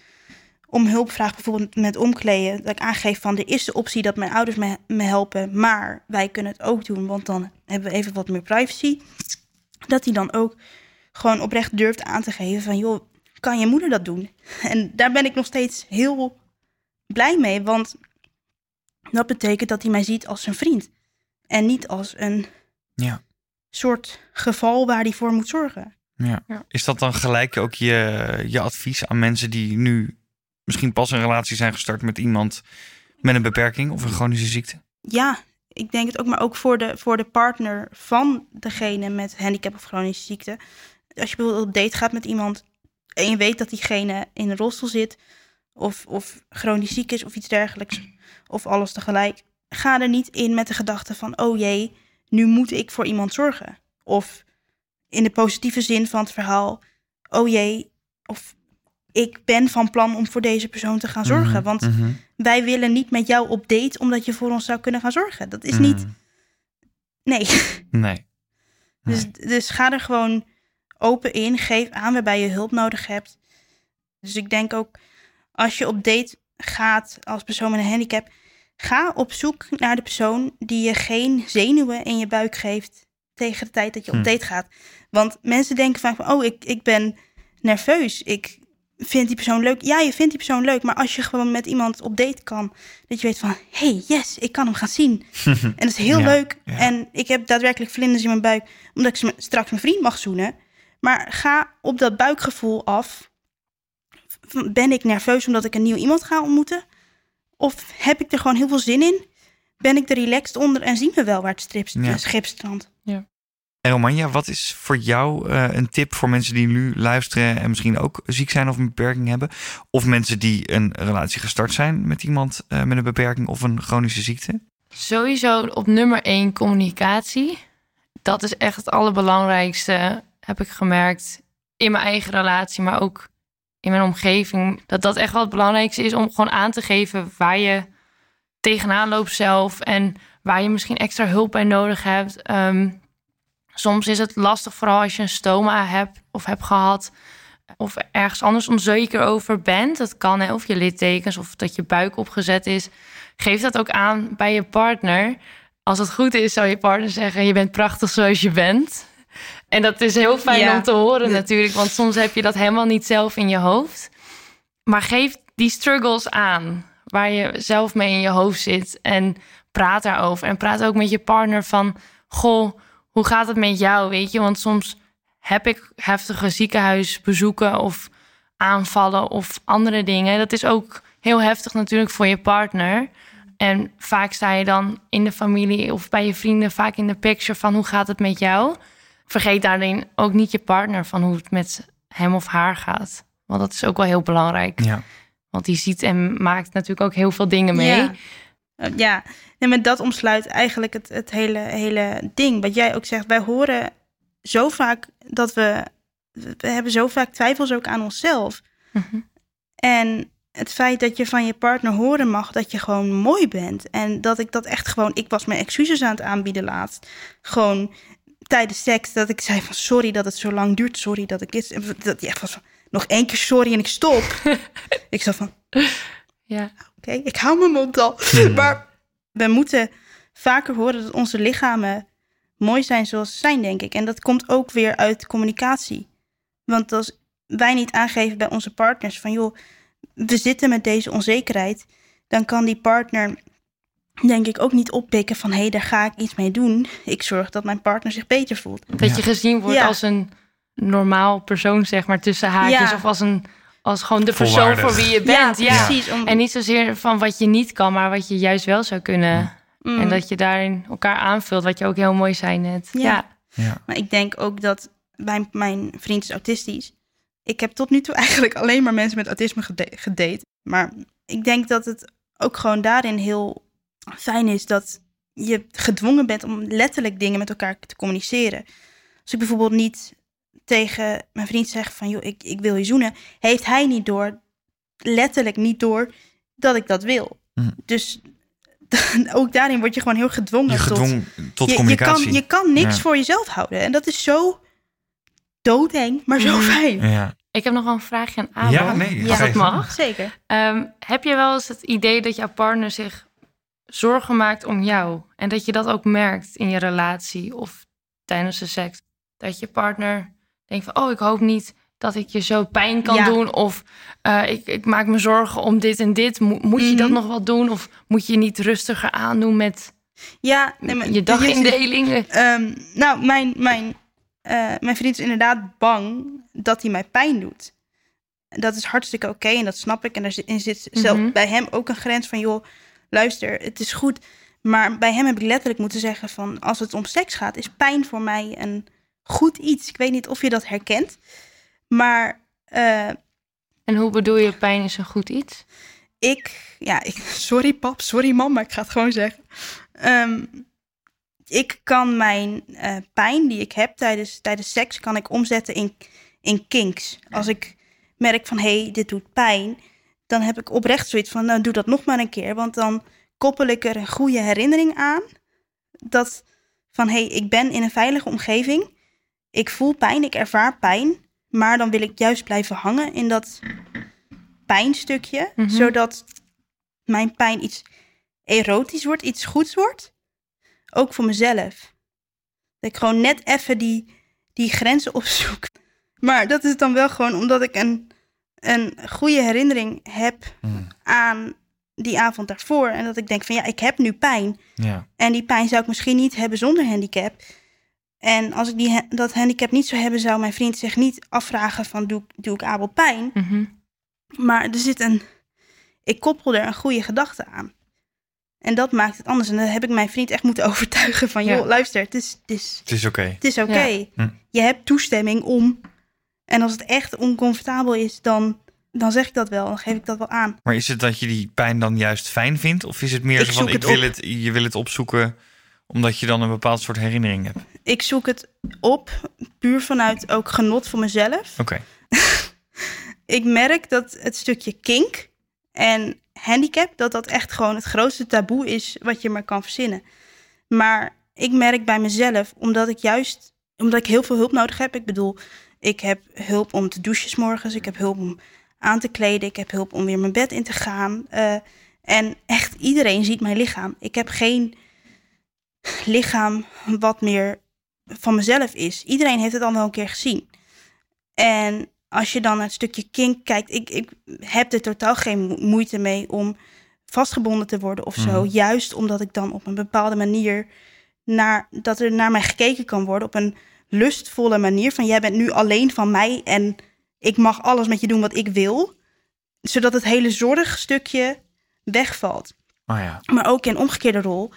om hulp vraag... bijvoorbeeld met omkleden, dat ik aangeef van... er is de optie dat mijn ouders me, me helpen... maar wij kunnen het ook doen, want dan hebben we even wat meer privacy. Dat hij dan ook gewoon oprecht durft aan te geven van... joh, kan je moeder dat doen? En daar ben ik nog steeds heel blij mee, want dat betekent dat hij mij ziet als zijn vriend. En niet als een Ja. soort geval waar hij voor moet zorgen. Ja. Ja. Is dat dan gelijk ook je, je advies aan mensen die nu misschien pas een relatie zijn gestart met iemand met een beperking of een chronische ziekte? Ja, ik denk het ook, maar ook voor de, voor de partner van degene met handicap of chronische ziekte. Als je bijvoorbeeld op date gaat met iemand en je weet dat diegene in een rolstoel zit, of, of chronisch ziek is of iets dergelijks, of alles tegelijk, ga er niet in met de gedachte van, oh jee, nu moet ik voor iemand zorgen. Of in de positieve zin van het verhaal, oh jee, of ik ben van plan om voor deze persoon te gaan zorgen. Mhm, Want mhm, wij willen niet met jou op date omdat je voor ons zou kunnen gaan zorgen. Dat is niet. mhm. Nee. Nee. Dus, dus ga er gewoon open in. Geef aan waarbij je hulp nodig hebt. Dus ik denk ook, als je op date gaat als persoon met een handicap, ga op zoek naar de persoon die je geen zenuwen in je buik geeft tegen de tijd dat je op Hm. date gaat. Want mensen denken vaak van, oh, ik, ik ben nerveus. Ik vind die persoon leuk. Ja, je vindt die persoon leuk, maar als je gewoon met iemand op date kan, dat je weet van, hey, yes, ik kan hem gaan zien. En dat is heel Ja, leuk. ja. En ik heb daadwerkelijk vlinders in mijn buik, omdat ik straks mijn vriend mag zoenen. Maar ga op dat buikgevoel af. Ben ik nerveus omdat ik een nieuw iemand ga ontmoeten? Of heb ik er gewoon heel veel zin in? Ben ik er relaxed onder en zien we wel waar het strips, Ja. schip strandt? En Romanja, wat is voor jou uh, een tip voor mensen die nu luisteren en misschien ook ziek zijn of een beperking hebben? Of mensen die een relatie gestart zijn met iemand uh, met een beperking of een chronische ziekte? Sowieso op nummer één communicatie. Dat is echt het allerbelangrijkste, heb ik gemerkt in mijn eigen relatie, maar ook in mijn omgeving. Dat dat echt wel het belangrijkste is om gewoon aan te geven waar je tegenaan loopt zelf en waar je misschien extra hulp bij nodig hebt. Um, soms is het lastig, vooral als je een stoma hebt of hebt gehad. Of ergens anders onzeker over bent. Dat kan, hè, of je littekens of dat je buik opgezet is. Geef dat ook aan bij je partner. Als het goed is, zou je partner zeggen: Je bent prachtig zoals je bent. En dat is heel fijn om te horen, natuurlijk. Want soms heb je dat helemaal niet zelf in je hoofd. Maar geef die struggles aan. Waar je zelf mee in je hoofd zit. En praat daarover. En praat ook met je partner van: Goh hoe gaat het met jou? Weet je, want soms heb ik heftige ziekenhuisbezoeken of aanvallen of andere dingen. Dat is ook heel heftig natuurlijk voor je partner. En vaak sta je dan in de familie of bij je vrienden vaak in de picture van hoe gaat het met jou. Vergeet daarin ook niet je partner van hoe het met hem of haar gaat. Want dat is ook wel heel belangrijk. Ja. Want die ziet en maakt natuurlijk ook heel veel dingen mee. Ja. Ja, en met dat omsluit eigenlijk het, het hele, hele ding. Wat jij ook zegt, wij horen zo vaak dat we... We hebben zo vaak twijfels ook aan onszelf. Mhm. En het feit dat je van je partner horen mag dat je gewoon mooi bent. En dat ik dat echt gewoon... Ik was mijn excuses aan het aanbieden laatst. Gewoon tijdens seks dat ik zei van sorry dat het zo lang duurt. Sorry dat ik dit... Dat je echt was van, nog één keer sorry en ik stop. ik zat van... Ja. Oké, ik hou mijn mond al. Hmm. Maar we moeten vaker horen dat onze lichamen mooi zijn zoals ze zijn, denk ik. En dat komt ook weer uit communicatie. Want als wij niet aangeven bij onze partners van joh, we zitten met deze onzekerheid, dan kan die partner denk ik ook niet oppikken van hé, hey, daar ga ik iets mee doen. Ik zorg dat mijn partner zich beter voelt. Dat je gezien wordt als een normaal persoon, zeg maar, tussen haakjes. Of als een als gewoon de persoon voor wie je bent. Ja, precies. En niet zozeer van wat je niet kan, maar wat je juist wel zou kunnen. Mm. En dat je daarin elkaar aanvult, wat je ook heel mooi zei net. Ja. ja. Maar ik denk ook dat bij mijn vriend is autistisch. Ik heb tot nu toe eigenlijk alleen maar mensen met autisme gedate. Maar ik denk dat het ook gewoon daarin heel fijn is dat je gedwongen bent om letterlijk dingen met elkaar te communiceren. Als ik bijvoorbeeld niet tegen mijn vriend zegt van, joh, ik, ik wil je zoenen, heeft hij niet door, letterlijk niet door, dat ik dat wil. Hm. Dus ook daarin word je gewoon heel gedwongen, gedwongen tot, tot je, communicatie. Je kan, je kan niks voor jezelf houden. En dat is zo doodeng, maar zo hm. fijn. Ja. Ik heb nog een vraagje aan Abel. Ja, nee, ja, dat mag. Zeker. Um, heb je wel eens het idee dat jouw partner zich zorgen maakt om jou? En dat je dat ook merkt in je relatie of tijdens de seks? Dat je partner denk van, oh, ik hoop niet dat ik je zo pijn kan doen. Of uh, ik, ik, maak me zorgen om dit en dit. moet je dat mhm. nog wel doen? Of moet je niet rustiger aandoen met ja, nee, maar, je dagindelingen? Um, nou, mijn, mijn, uh, mijn vriend is inderdaad bang dat hij mij pijn doet. Dat is hartstikke oké en dat snap ik. En er zit, zit zelf mhm. bij hem ook een grens van, joh, luister, het is goed. Maar bij hem heb ik letterlijk moeten zeggen van, als het om seks gaat, is pijn voor mij een goed iets. Ik weet niet of je dat herkent. Maar. Uh, en hoe bedoel je pijn is een goed iets? Ik, ja, ik, sorry pap, sorry mam, maar ik ga het gewoon zeggen. Um, ik kan mijn uh, pijn die ik heb tijdens, tijdens seks, kan ik omzetten in, in kinks. Als ik merk van, hé, hey, dit doet pijn, dan heb ik oprecht zoiets van, nou, doe dat nog maar een keer. Want dan koppel ik er een goede herinnering aan. Dat van, hé, hey, ik ben in een veilige omgeving ik voel pijn, ik ervaar pijn, maar dan wil ik juist blijven hangen in dat pijnstukje, mhm. zodat mijn pijn iets erotisch wordt, iets goeds wordt. Ook voor mezelf. Dat ik gewoon net even die, die grenzen opzoek. Maar dat is dan wel gewoon omdat ik een, een goede herinnering heb mm. aan die avond daarvoor. En dat ik denk van ja, ik heb nu pijn. Ja. En die pijn zou ik misschien niet hebben zonder handicap. En als ik die, dat handicap niet zou hebben, zou mijn vriend zich niet afvragen van doe, doe ik Abel pijn. Mhm. Maar er zit een, ik koppel er een goede gedachte aan. En dat maakt het anders. En dan heb ik mijn vriend echt moeten overtuigen van, joh, Ja. luister, het is, het is, Het is oké. het is oké. Ja. Hm. Je hebt toestemming om. En als het echt oncomfortabel is, dan, dan zeg ik dat wel. Dan geef ik dat wel aan. Maar is het dat je die pijn dan juist fijn vindt? Of is het meer Ik zo van, ik het wil op. het, je wil het opzoeken omdat je dan een bepaald soort herinnering hebt? Ik zoek het op, puur vanuit ook genot voor mezelf. Oké. Ik merk dat het stukje kink en handicap, dat dat echt gewoon het grootste taboe is wat je maar kan verzinnen. Maar ik merk bij mezelf, omdat ik juist, omdat ik heel veel hulp nodig heb. Ik bedoel, ik heb hulp om te douchen 's morgens, ik heb hulp om aan te kleden, ik heb hulp om weer mijn bed in te gaan. Eh, en echt iedereen ziet mijn lichaam. Ik heb geen lichaam wat meer van mezelf is. Iedereen heeft het al wel een keer gezien. En als je dan naar het stukje kink kijkt, ik, ik heb er totaal geen mo- moeite mee om vastgebonden te worden of zo. Mhm. Juist omdat ik dan op een bepaalde manier naar dat er naar mij gekeken kan worden op een lustvolle manier van jij bent nu alleen van mij en ik mag alles met je doen wat ik wil, zodat het hele zorgstukje wegvalt. Oh ja. Maar ook in omgekeerde rol.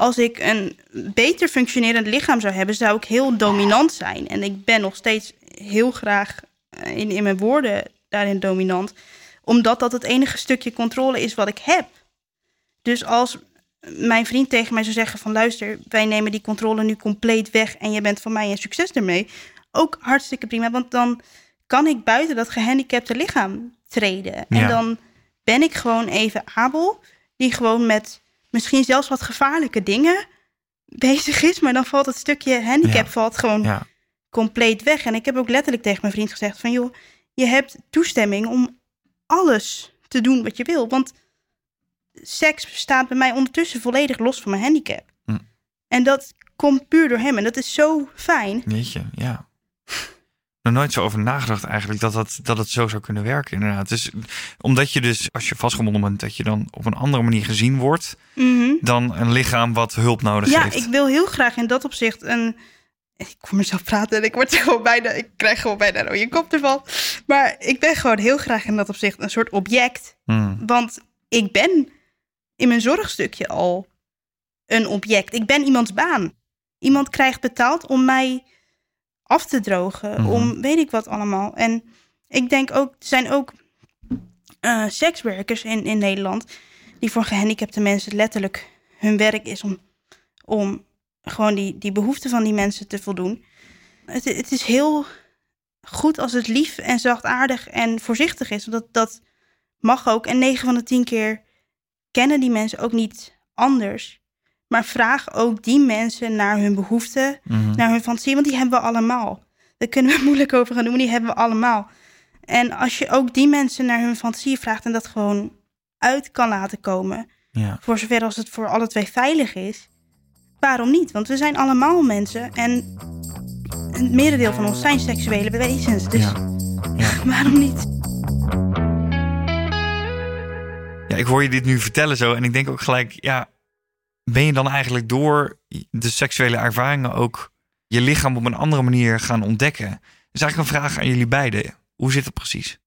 Als ik een beter functionerend lichaam zou hebben, zou ik heel dominant zijn. En ik ben nog steeds heel graag eh, in, in mijn woorden daarin dominant. Omdat dat het enige stukje controle is wat ik heb. Dus als mijn vriend tegen mij zou zeggen van luister, wij nemen die controle nu compleet weg en je bent van mij een succes ermee. Ook hartstikke prima, want dan kan ik buiten dat gehandicapte lichaam treden. En dan ben ik gewoon even Abel, die gewoon met misschien zelfs wat gevaarlijke dingen bezig is. Maar dan valt het stukje handicap Ja. valt gewoon Ja. compleet weg. En ik heb ook letterlijk tegen mijn vriend gezegd van... joh, je hebt toestemming om alles te doen wat je wil. Want seks staat bij mij ondertussen volledig los van mijn handicap. Hm. En dat komt puur door hem. En dat is zo fijn. Weet je, ja. Nog nooit zo over nagedacht eigenlijk dat, dat, dat het zo zou kunnen werken inderdaad. Dus omdat je dus, als je vastgebonden bent, dat je dan op een andere manier gezien wordt Mhm. dan een lichaam wat hulp nodig Ja, heeft. ik wil heel graag in dat opzicht een... Ik kom mezelf praten en ik word gewoon bijna... Ik krijg gewoon bijna een rode kop ervan. Maar ik ben gewoon heel graag in dat opzicht een soort object. Hmm. Want ik ben in mijn zorgstukje al een object. Ik ben iemands baan. Iemand krijgt betaald om mij af te drogen. Mhm. Om weet ik wat allemaal. En ik denk ook, er zijn ook eh, sekswerkers in, in Nederland. die voor gehandicapte mensen letterlijk hun werk is om, om gewoon die, die behoeften van die mensen te voldoen. Het, het is heel goed als het lief en zachtaardig en voorzichtig is. Want dat, dat mag ook. En 9 van de 10 keer kennen die mensen ook niet anders. Maar vraag ook die mensen naar hun behoeften, Mhm. naar hun fantasie, want die hebben we allemaal. Daar kunnen we moeilijk over gaan doen, maar die hebben we allemaal. En als je ook die mensen naar hun fantasie vraagt en dat gewoon uit kan laten komen, Ja. voor zover als het voor alle twee veilig is, waarom niet? Want we zijn allemaal mensen en het merendeel van ons zijn seksuele wezens. Dus Ja. Ja. waarom niet? ja, ik hoor je dit nu vertellen zo en ik denk ook gelijk, ja, ben je dan eigenlijk door de seksuele ervaringen ook je lichaam op een andere manier gaan ontdekken? Dat is eigenlijk een vraag aan jullie beiden. Hoe zit het precies?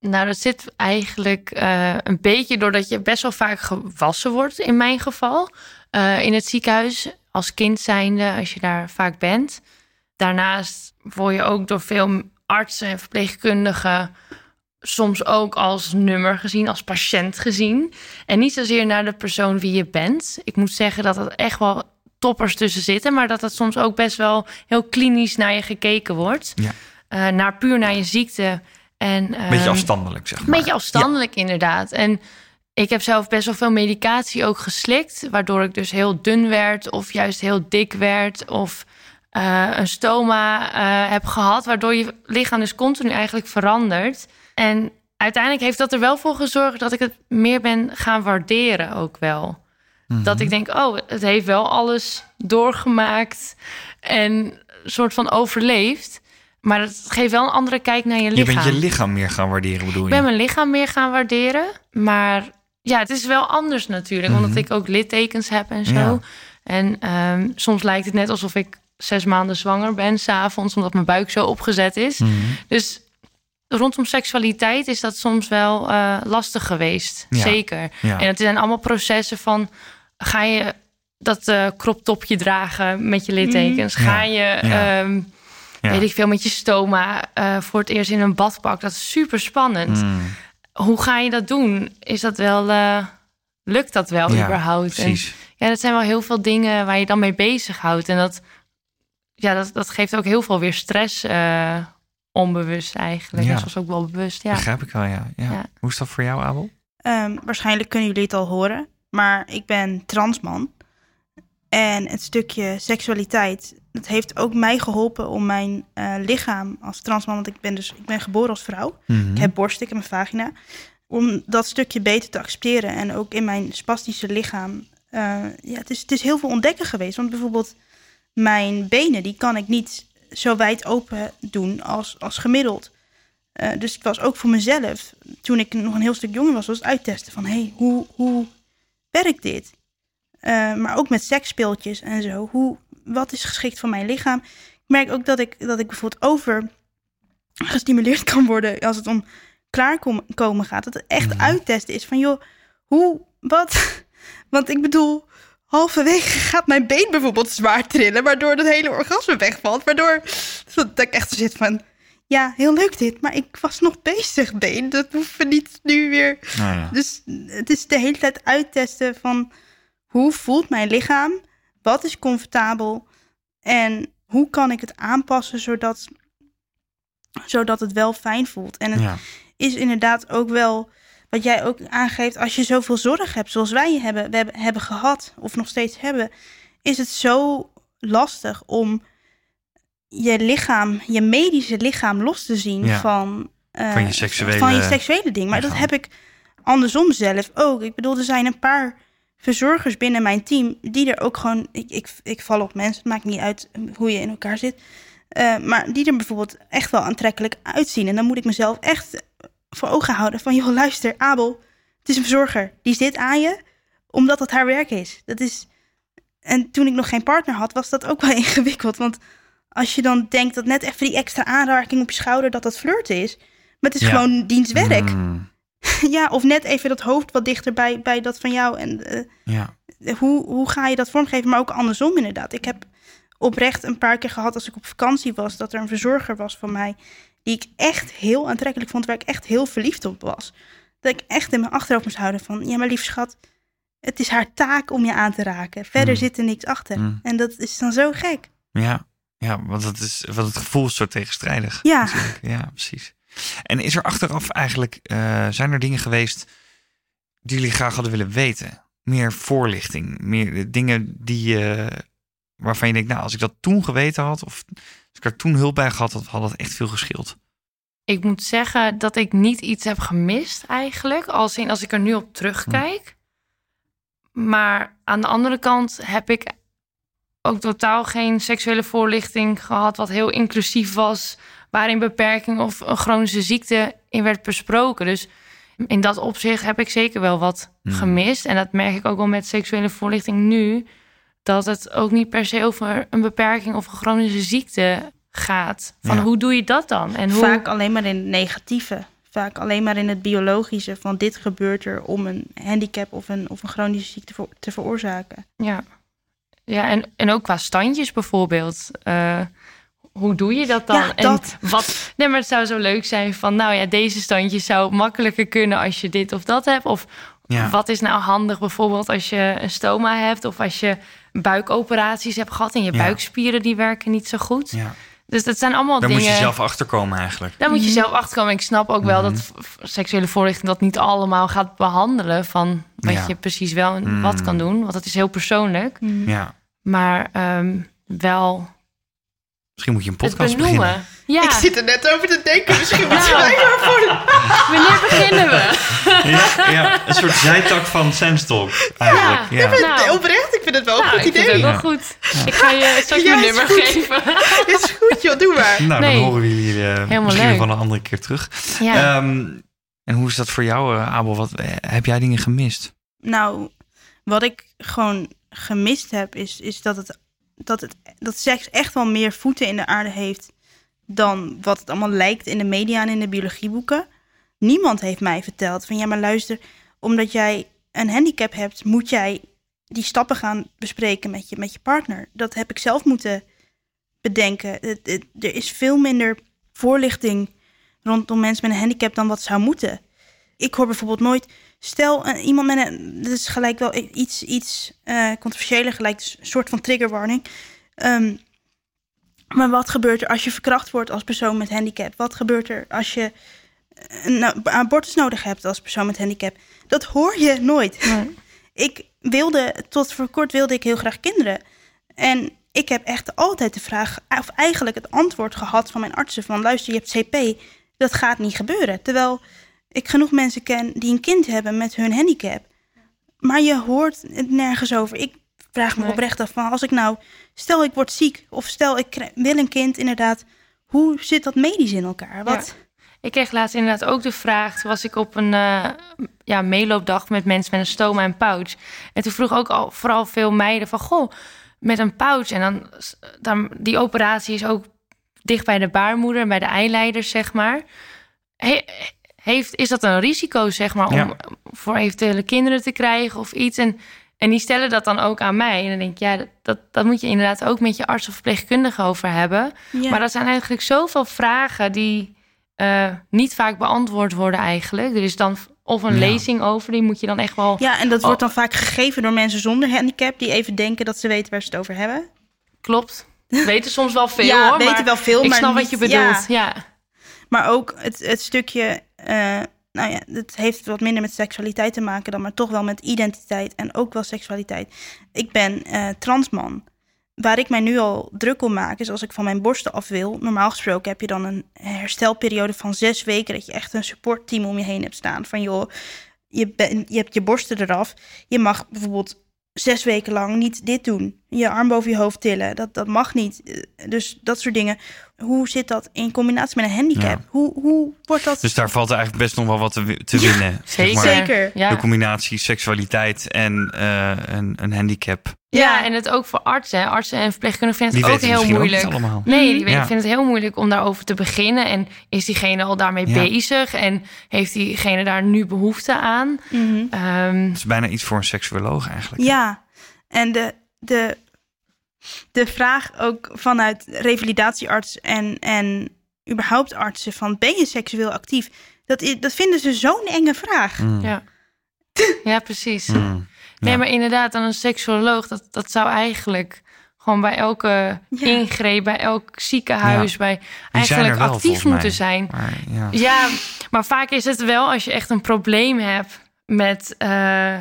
Nou, dat zit eigenlijk eh, een beetje doordat je best wel vaak gewassen wordt, in mijn geval. eh, in het ziekenhuis, als kind zijnde, als je daar vaak bent. Daarnaast word je ook door veel artsen en verpleegkundigen soms ook als nummer gezien, als patiënt gezien. En niet zozeer naar de persoon wie je bent. Ik moet zeggen dat er echt wel toppers tussen zitten, maar dat het soms ook best wel heel klinisch naar je gekeken wordt. Ja. Eh, naar puur naar je ziekte. En, Een beetje ehm, afstandelijk, zeg een maar. beetje afstandelijk, inderdaad. En ik heb zelf best wel veel medicatie ook geslikt, waardoor ik dus heel dun werd of juist heel dik werd of eh, een stoma eh, heb gehad, waardoor je lichaam dus continu eigenlijk verandert. En uiteindelijk heeft dat er wel voor gezorgd dat ik het meer ben gaan waarderen ook wel. Mhm. Dat ik denk, oh, het heeft wel alles doorgemaakt en een soort van overleefd. Maar het geeft wel een andere kijk naar je Je lichaam. bent je lichaam meer gaan waarderen, bedoel Ik je? ben mijn lichaam meer gaan waarderen. Maar ja, het is wel anders natuurlijk. Omdat Mhm. ik ook littekens heb en zo. Ja. En ehm, soms lijkt het net alsof ik zes maanden zwanger ben s'avonds. Omdat mijn buik zo opgezet is. Mhm. Dus rondom seksualiteit is dat soms wel eh, lastig geweest. Ja. Zeker. Ja. En het zijn allemaal processen van... ga je dat uh, crop topje dragen met je littekens? Mhm. Ga je, ehm, weet ik veel, met je stoma eh, voor het eerst in een badpak? Dat is super spannend. Mm, Hoe ga je dat doen? Is dat wel, lukt dat wel ja, überhaupt? En Precies. ja, dat zijn wel heel veel dingen waar je dan mee bezighoudt. En dat, ja, dat, dat geeft ook heel veel weer stress, eh, onbewust eigenlijk. Ja. En soms ook wel bewust, ja. Begrijp ik wel, ja. ja. Ja. Hoe is dat voor jou, Abel? Ehm, waarschijnlijk kunnen jullie het al horen, maar ik ben transman. En het stukje seksualiteit, dat heeft ook mij geholpen om mijn eh, lichaam als transman, want ik ben dus ik ben geboren als vrouw. Mhm. Ik heb borst, ik heb een vagina. Om dat stukje beter te accepteren en ook in mijn spastische lichaam. eh, ja, het is, het is heel veel ontdekken geweest. Want bijvoorbeeld mijn benen, die kan ik niet zo wijd open doen als, als gemiddeld. Eh, dus het was ook voor mezelf, toen ik nog een heel stuk jonger was, was het uittesten van... hey, hoe, hoe werkt dit? Eh, maar ook met seksspeeltjes en zo. Hoe, wat is geschikt voor mijn lichaam? Ik merk ook dat ik, dat ik bijvoorbeeld over gestimuleerd kan worden als het om klaarkomen gaat. Dat het echt Mhm. uittesten is van, joh, hoe, wat? Want ik bedoel, halverwege gaat mijn been bijvoorbeeld zwaar trillen, waardoor het hele orgasme wegvalt. Waardoor dat ik echt zit van, ja, heel leuk dit, maar ik was nog bezig, been. Dat hoeven we niet nu weer. Nou ja. Dus het is de hele tijd uittesten van hoe voelt mijn lichaam, wat is comfortabel en hoe kan ik het aanpassen zodat, zodat het wel fijn voelt. En het ja. is inderdaad ook wel wat jij ook aangeeft, als je zoveel zorg hebt, zoals wij hebben, we hebben, hebben gehad of nog steeds hebben, is het zo lastig om je lichaam, je medische lichaam los te zien Ja. van, eh, Van je seksuele van je seksuele ding. Maar dat heb ik andersom zelf ook. Ik bedoel, er zijn een paar verzorgers binnen mijn team die er ook gewoon, ik, ik, ik val op mensen, het maakt niet uit hoe je in elkaar zit. Eh, maar die er bijvoorbeeld echt wel aantrekkelijk uitzien. En dan moet ik mezelf echt voor ogen houden van... joh, luister, Abel, het is een verzorger. Die zit aan je, omdat het haar werk is. Dat is... En toen ik nog geen partner had, was dat ook wel ingewikkeld. Want als je dan denkt dat net even die extra aanraking op je schouder... dat dat flirten is, maar het is Ja. gewoon dienstwerk. Mm, ja, of net even dat hoofd wat dichter bij, bij dat van jou. En eh, ja. hoe, hoe ga je dat vormgeven? Maar ook andersom inderdaad. Ik heb oprecht een paar keer gehad als ik op vakantie was... dat er een verzorger was van mij... die ik echt heel aantrekkelijk vond... waar ik echt heel verliefd op was. Dat ik echt in mijn achterhoofd moest houden van... ja, maar lief schat, het is haar taak om je aan te raken. Verder Mm. zit er niks achter. Mm. En dat is dan zo gek. Ja, ja want, het is, want het gevoel is zo tegenstrijdig. Ja. natuurlijk. Ja, precies. En is er achteraf eigenlijk, eh, zijn er dingen geweest die jullie graag hadden willen weten? Meer voorlichting, meer eh, dingen die, eh, waarvan je denkt, nou, als ik dat toen geweten had, of als ik er toen hulp bij gehad had, had dat echt veel geschild. Ik moet zeggen dat ik niet iets heb gemist eigenlijk. Als, in, als ik er nu op terugkijk. Maar aan de andere kant heb ik ook totaal geen seksuele voorlichting gehad... wat heel inclusief was, waarin beperking of een chronische ziekte in werd besproken. Dus in dat opzicht heb ik zeker wel wat Hmm. gemist. En dat merk ik ook wel met seksuele voorlichting nu... dat het ook niet per se over een beperking of een chronische ziekte gaat. Van Ja. hoe doe je dat dan? En hoe... Vaak alleen maar in het negatieve. Vaak alleen maar in het biologische. Van dit gebeurt er om een handicap of een, of een chronische ziekte voor, te veroorzaken. Ja, ja en, en ook qua standjes bijvoorbeeld. Eh, hoe doe je dat dan? Ja, en dat. Wat, nee, maar het zou zo leuk zijn van, nou ja, deze standje zou makkelijker kunnen als je dit of dat hebt. Of Ja. wat is nou handig bijvoorbeeld als je een stoma hebt of als je buikoperaties hebt gehad en je Ja. buikspieren die werken niet zo goed. Ja. Dus dat zijn allemaal Daar dingen. moet je zelf achterkomen eigenlijk. Daar moet je zelf achterkomen. Ik snap ook wel Mhm. dat seksuele voorlichting dat niet allemaal gaat behandelen van wat Ja. je precies wel en wat Mm. kan doen, want het is heel persoonlijk. Ja. Maar ehm, wel Misschien moet je een podcast beginnen. Ja, Ik zit er net over te denken. Misschien moet je Nou. voor. wanneer beginnen we? Ja, ja, een soort zijtak van Sandstalk eigenlijk. Ja. Nou. Oprecht, ik vind het wel een Nou, goed ik vind het idee. ook wel goed. Ik ga je straks Ja, mijn nummer goed. geven. Is goed, joh, doe maar. Nou, Nee. dan horen we jullie Helemaal misschien leuk. van een andere keer terug. Ja. Ehm, en hoe is dat voor jou, eh, Abel? Wat, eh, heb jij dingen gemist? Nou, wat ik gewoon gemist heb, is, is dat, het, dat, het, dat seks echt wel meer voeten in de aarde heeft dan wat het allemaal lijkt in de media en in de biologieboeken. Niemand heeft mij verteld van ja, maar luister, omdat jij een handicap hebt, moet jij die stappen gaan bespreken met je, met je partner. Dat heb ik zelf moeten bedenken. Er is veel minder voorlichting rondom mensen met een handicap dan wat zou moeten. Ik hoor bijvoorbeeld nooit. Stel, eh, iemand met een. Dit is gelijk wel iets, iets eh controversiëler, gelijk dus een soort van trigger warning. Ehm, maar wat gebeurt er als je verkracht wordt als persoon met handicap? Wat gebeurt er als je een abortus nodig hebt als persoon met handicap? Dat hoor je nooit. Nee. Ik wilde, tot voor kort wilde ik heel graag kinderen. En ik heb echt altijd de vraag, of eigenlijk het antwoord gehad van mijn artsen: van luister, je hebt CP, dat gaat niet gebeuren. Terwijl ik genoeg mensen ken die een kind hebben met hun handicap. Maar je hoort het nergens over. Ik vraag me Nee. oprecht af van als ik nou, stel ik word ziek of stel ik wil een kind, inderdaad, hoe zit dat medisch in elkaar? Wat? Ik kreeg laatst inderdaad ook de vraag. Toen was ik op een eh, ja, meeloopdag met mensen met een stoma en pouch. En toen vroeg ook al vooral veel meiden van... Goh, met een pouch. En dan, dan die operatie is ook dicht bij de baarmoeder, bij de eileiders, zeg maar. He- heeft, is dat een risico, zeg maar, om Ja. voor eventuele kinderen te krijgen of iets? En, en die stellen dat dan ook aan mij. En dan denk ik, ja, dat, dat moet je inderdaad ook met je arts of verpleegkundige over hebben. Ja. Maar dat zijn eigenlijk zoveel vragen die eh, niet vaak beantwoord worden eigenlijk. Er is dan of een Ja. lezing over, die moet je dan echt wel... ja, en dat Oh. wordt dan vaak gegeven door mensen zonder handicap, die even denken dat ze weten waar ze het over hebben. Klopt. Weten soms wel veel ja, hoor, weten maar wel veel, ik maar snap wat je bedoelt. ja. Ja. Maar ook het, het stukje, eh, nou ja, het heeft wat minder met seksualiteit te maken dan, maar toch wel met identiteit en ook wel seksualiteit. Ik ben eh, transman. Waar ik mij nu al druk om maak, is als ik van mijn borsten af wil. Normaal gesproken heb je dan een herstelperiode van zes weken. Dat je echt een supportteam om je heen hebt staan. Van joh, je, je hebt je borsten eraf. Je mag bijvoorbeeld zes weken lang niet dit doen. Je arm boven je hoofd tillen. Dat, dat mag niet. Dus dat soort dingen. Hoe zit dat in combinatie met een handicap? Ja. Hoe, hoe wordt dat? Dus daar valt eigenlijk best nog wel wat te, wi- te winnen. zeg Zeker. maar. Zeker. Ja. De combinatie seksualiteit en eh, een, een handicap. Ja, en het ook voor artsen. hè. Artsen en verpleegkundigen vinden Die het ook heel ook moeilijk. Nee, die Ja. vinden het heel moeilijk om daarover te beginnen. En is diegene al daarmee Ja. bezig? En heeft diegene daar nu behoefte aan? Mhm. Ehm, Het is bijna iets voor een seksuoloog eigenlijk. Ja, en de, de, de vraag ook vanuit revalidatiearts en, en überhaupt artsen van ben je seksueel actief? Dat, is, dat vinden ze zo'n enge vraag. Mm. ja. ja, precies. Mm. Nee, Ja. maar inderdaad, dan een seksuoloog, dat, dat zou eigenlijk gewoon bij elke Ja. ingreep, bij elk ziekenhuis, Ja. bij eigenlijk wel, actief moeten zijn. Maar, ja. Ja, maar vaak is het wel als je echt een probleem hebt met, eh,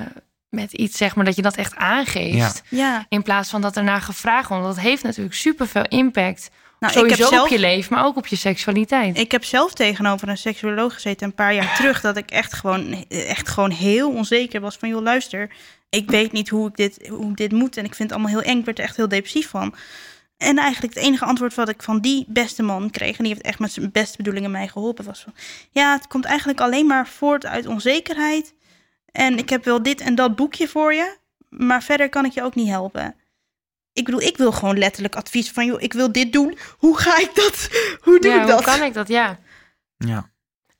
met iets, zeg maar, dat je dat echt aangeeft. Ja. Ja, In plaats van dat er naar gevraagd wordt. Want dat heeft natuurlijk superveel impact. nou, ik Sowieso heb, zelf, op je leven, maar ook op je seksualiteit. ik heb zelf tegenover een seksuoloog gezeten een paar jaar terug. Dat ik echt gewoon, echt gewoon heel onzeker was van joh, luister. Ik weet niet hoe ik, dit, hoe ik dit moet en ik vind het allemaal heel eng. Ik werd er echt heel depressief van. En eigenlijk het enige antwoord wat ik van die beste man kreeg... en die heeft echt met zijn beste bedoelingen mij geholpen... was van, ja, het komt eigenlijk alleen maar voort uit onzekerheid... en ik heb wel dit en dat boekje voor je... maar verder kan ik je ook niet helpen. Ik bedoel, ik wil gewoon letterlijk advies van... joh, ik wil dit doen, hoe ga ik dat? Hoe doe ja, ik dat? hoe kan ik dat? Ja. Ja.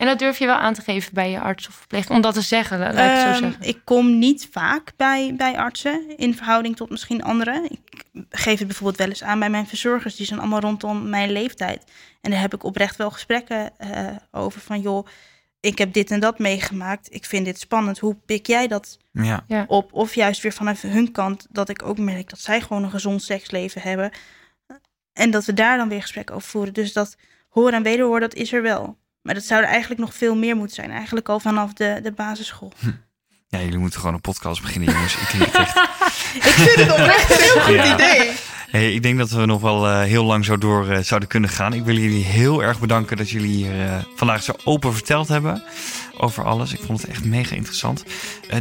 En dat durf je wel aan te geven bij je arts of verpleegkundige. Om dat te zeggen, laat ik het zo Ehm, zeggen. ik kom niet vaak bij, bij artsen in verhouding tot misschien anderen. Ik geef het bijvoorbeeld wel eens aan bij mijn verzorgers. Die zijn allemaal rondom mijn leeftijd. En daar heb ik oprecht wel gesprekken eh, over. Van joh, ik heb dit en dat meegemaakt. Ik vind dit spannend. Hoe pik jij dat Ja. op? Of juist weer vanaf hun kant dat ik ook merk dat zij gewoon een gezond seksleven hebben. En dat we daar dan weer gesprekken over voeren. Dus dat hoor en wederhoor, dat is er wel. Maar dat zou er eigenlijk nog veel meer moeten zijn. Eigenlijk al vanaf de, de basisschool. ja, jullie moeten gewoon een podcast beginnen, jongens. Ik echt. Ik vind het oprecht een heel goed Ja. idee. Hey, ik denk dat we nog wel eh, heel lang zo door eh, zouden kunnen gaan. Ik wil jullie heel erg bedanken dat jullie hier eh, vandaag zo open verteld hebben over alles. Ik vond het echt mega interessant.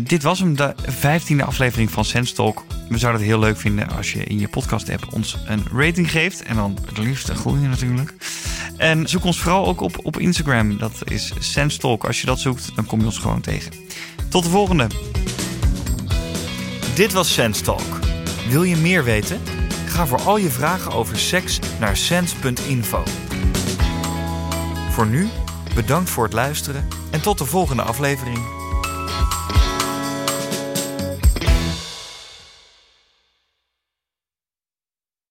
Dit was hem, de vijftiende aflevering van Sense Talk. We zouden het heel leuk vinden als je in je podcast-app ons een rating geeft. En dan het liefst een goede natuurlijk. En zoek ons vooral ook op op Instagram. Dat is Sense Talk. Als je dat zoekt, dan kom je ons gewoon tegen. Tot de volgende. Dit was Sense Talk. Wil je meer weten? Ga voor al je vragen over seks naar sens.info. Voor nu, bedankt voor het luisteren en tot de volgende aflevering.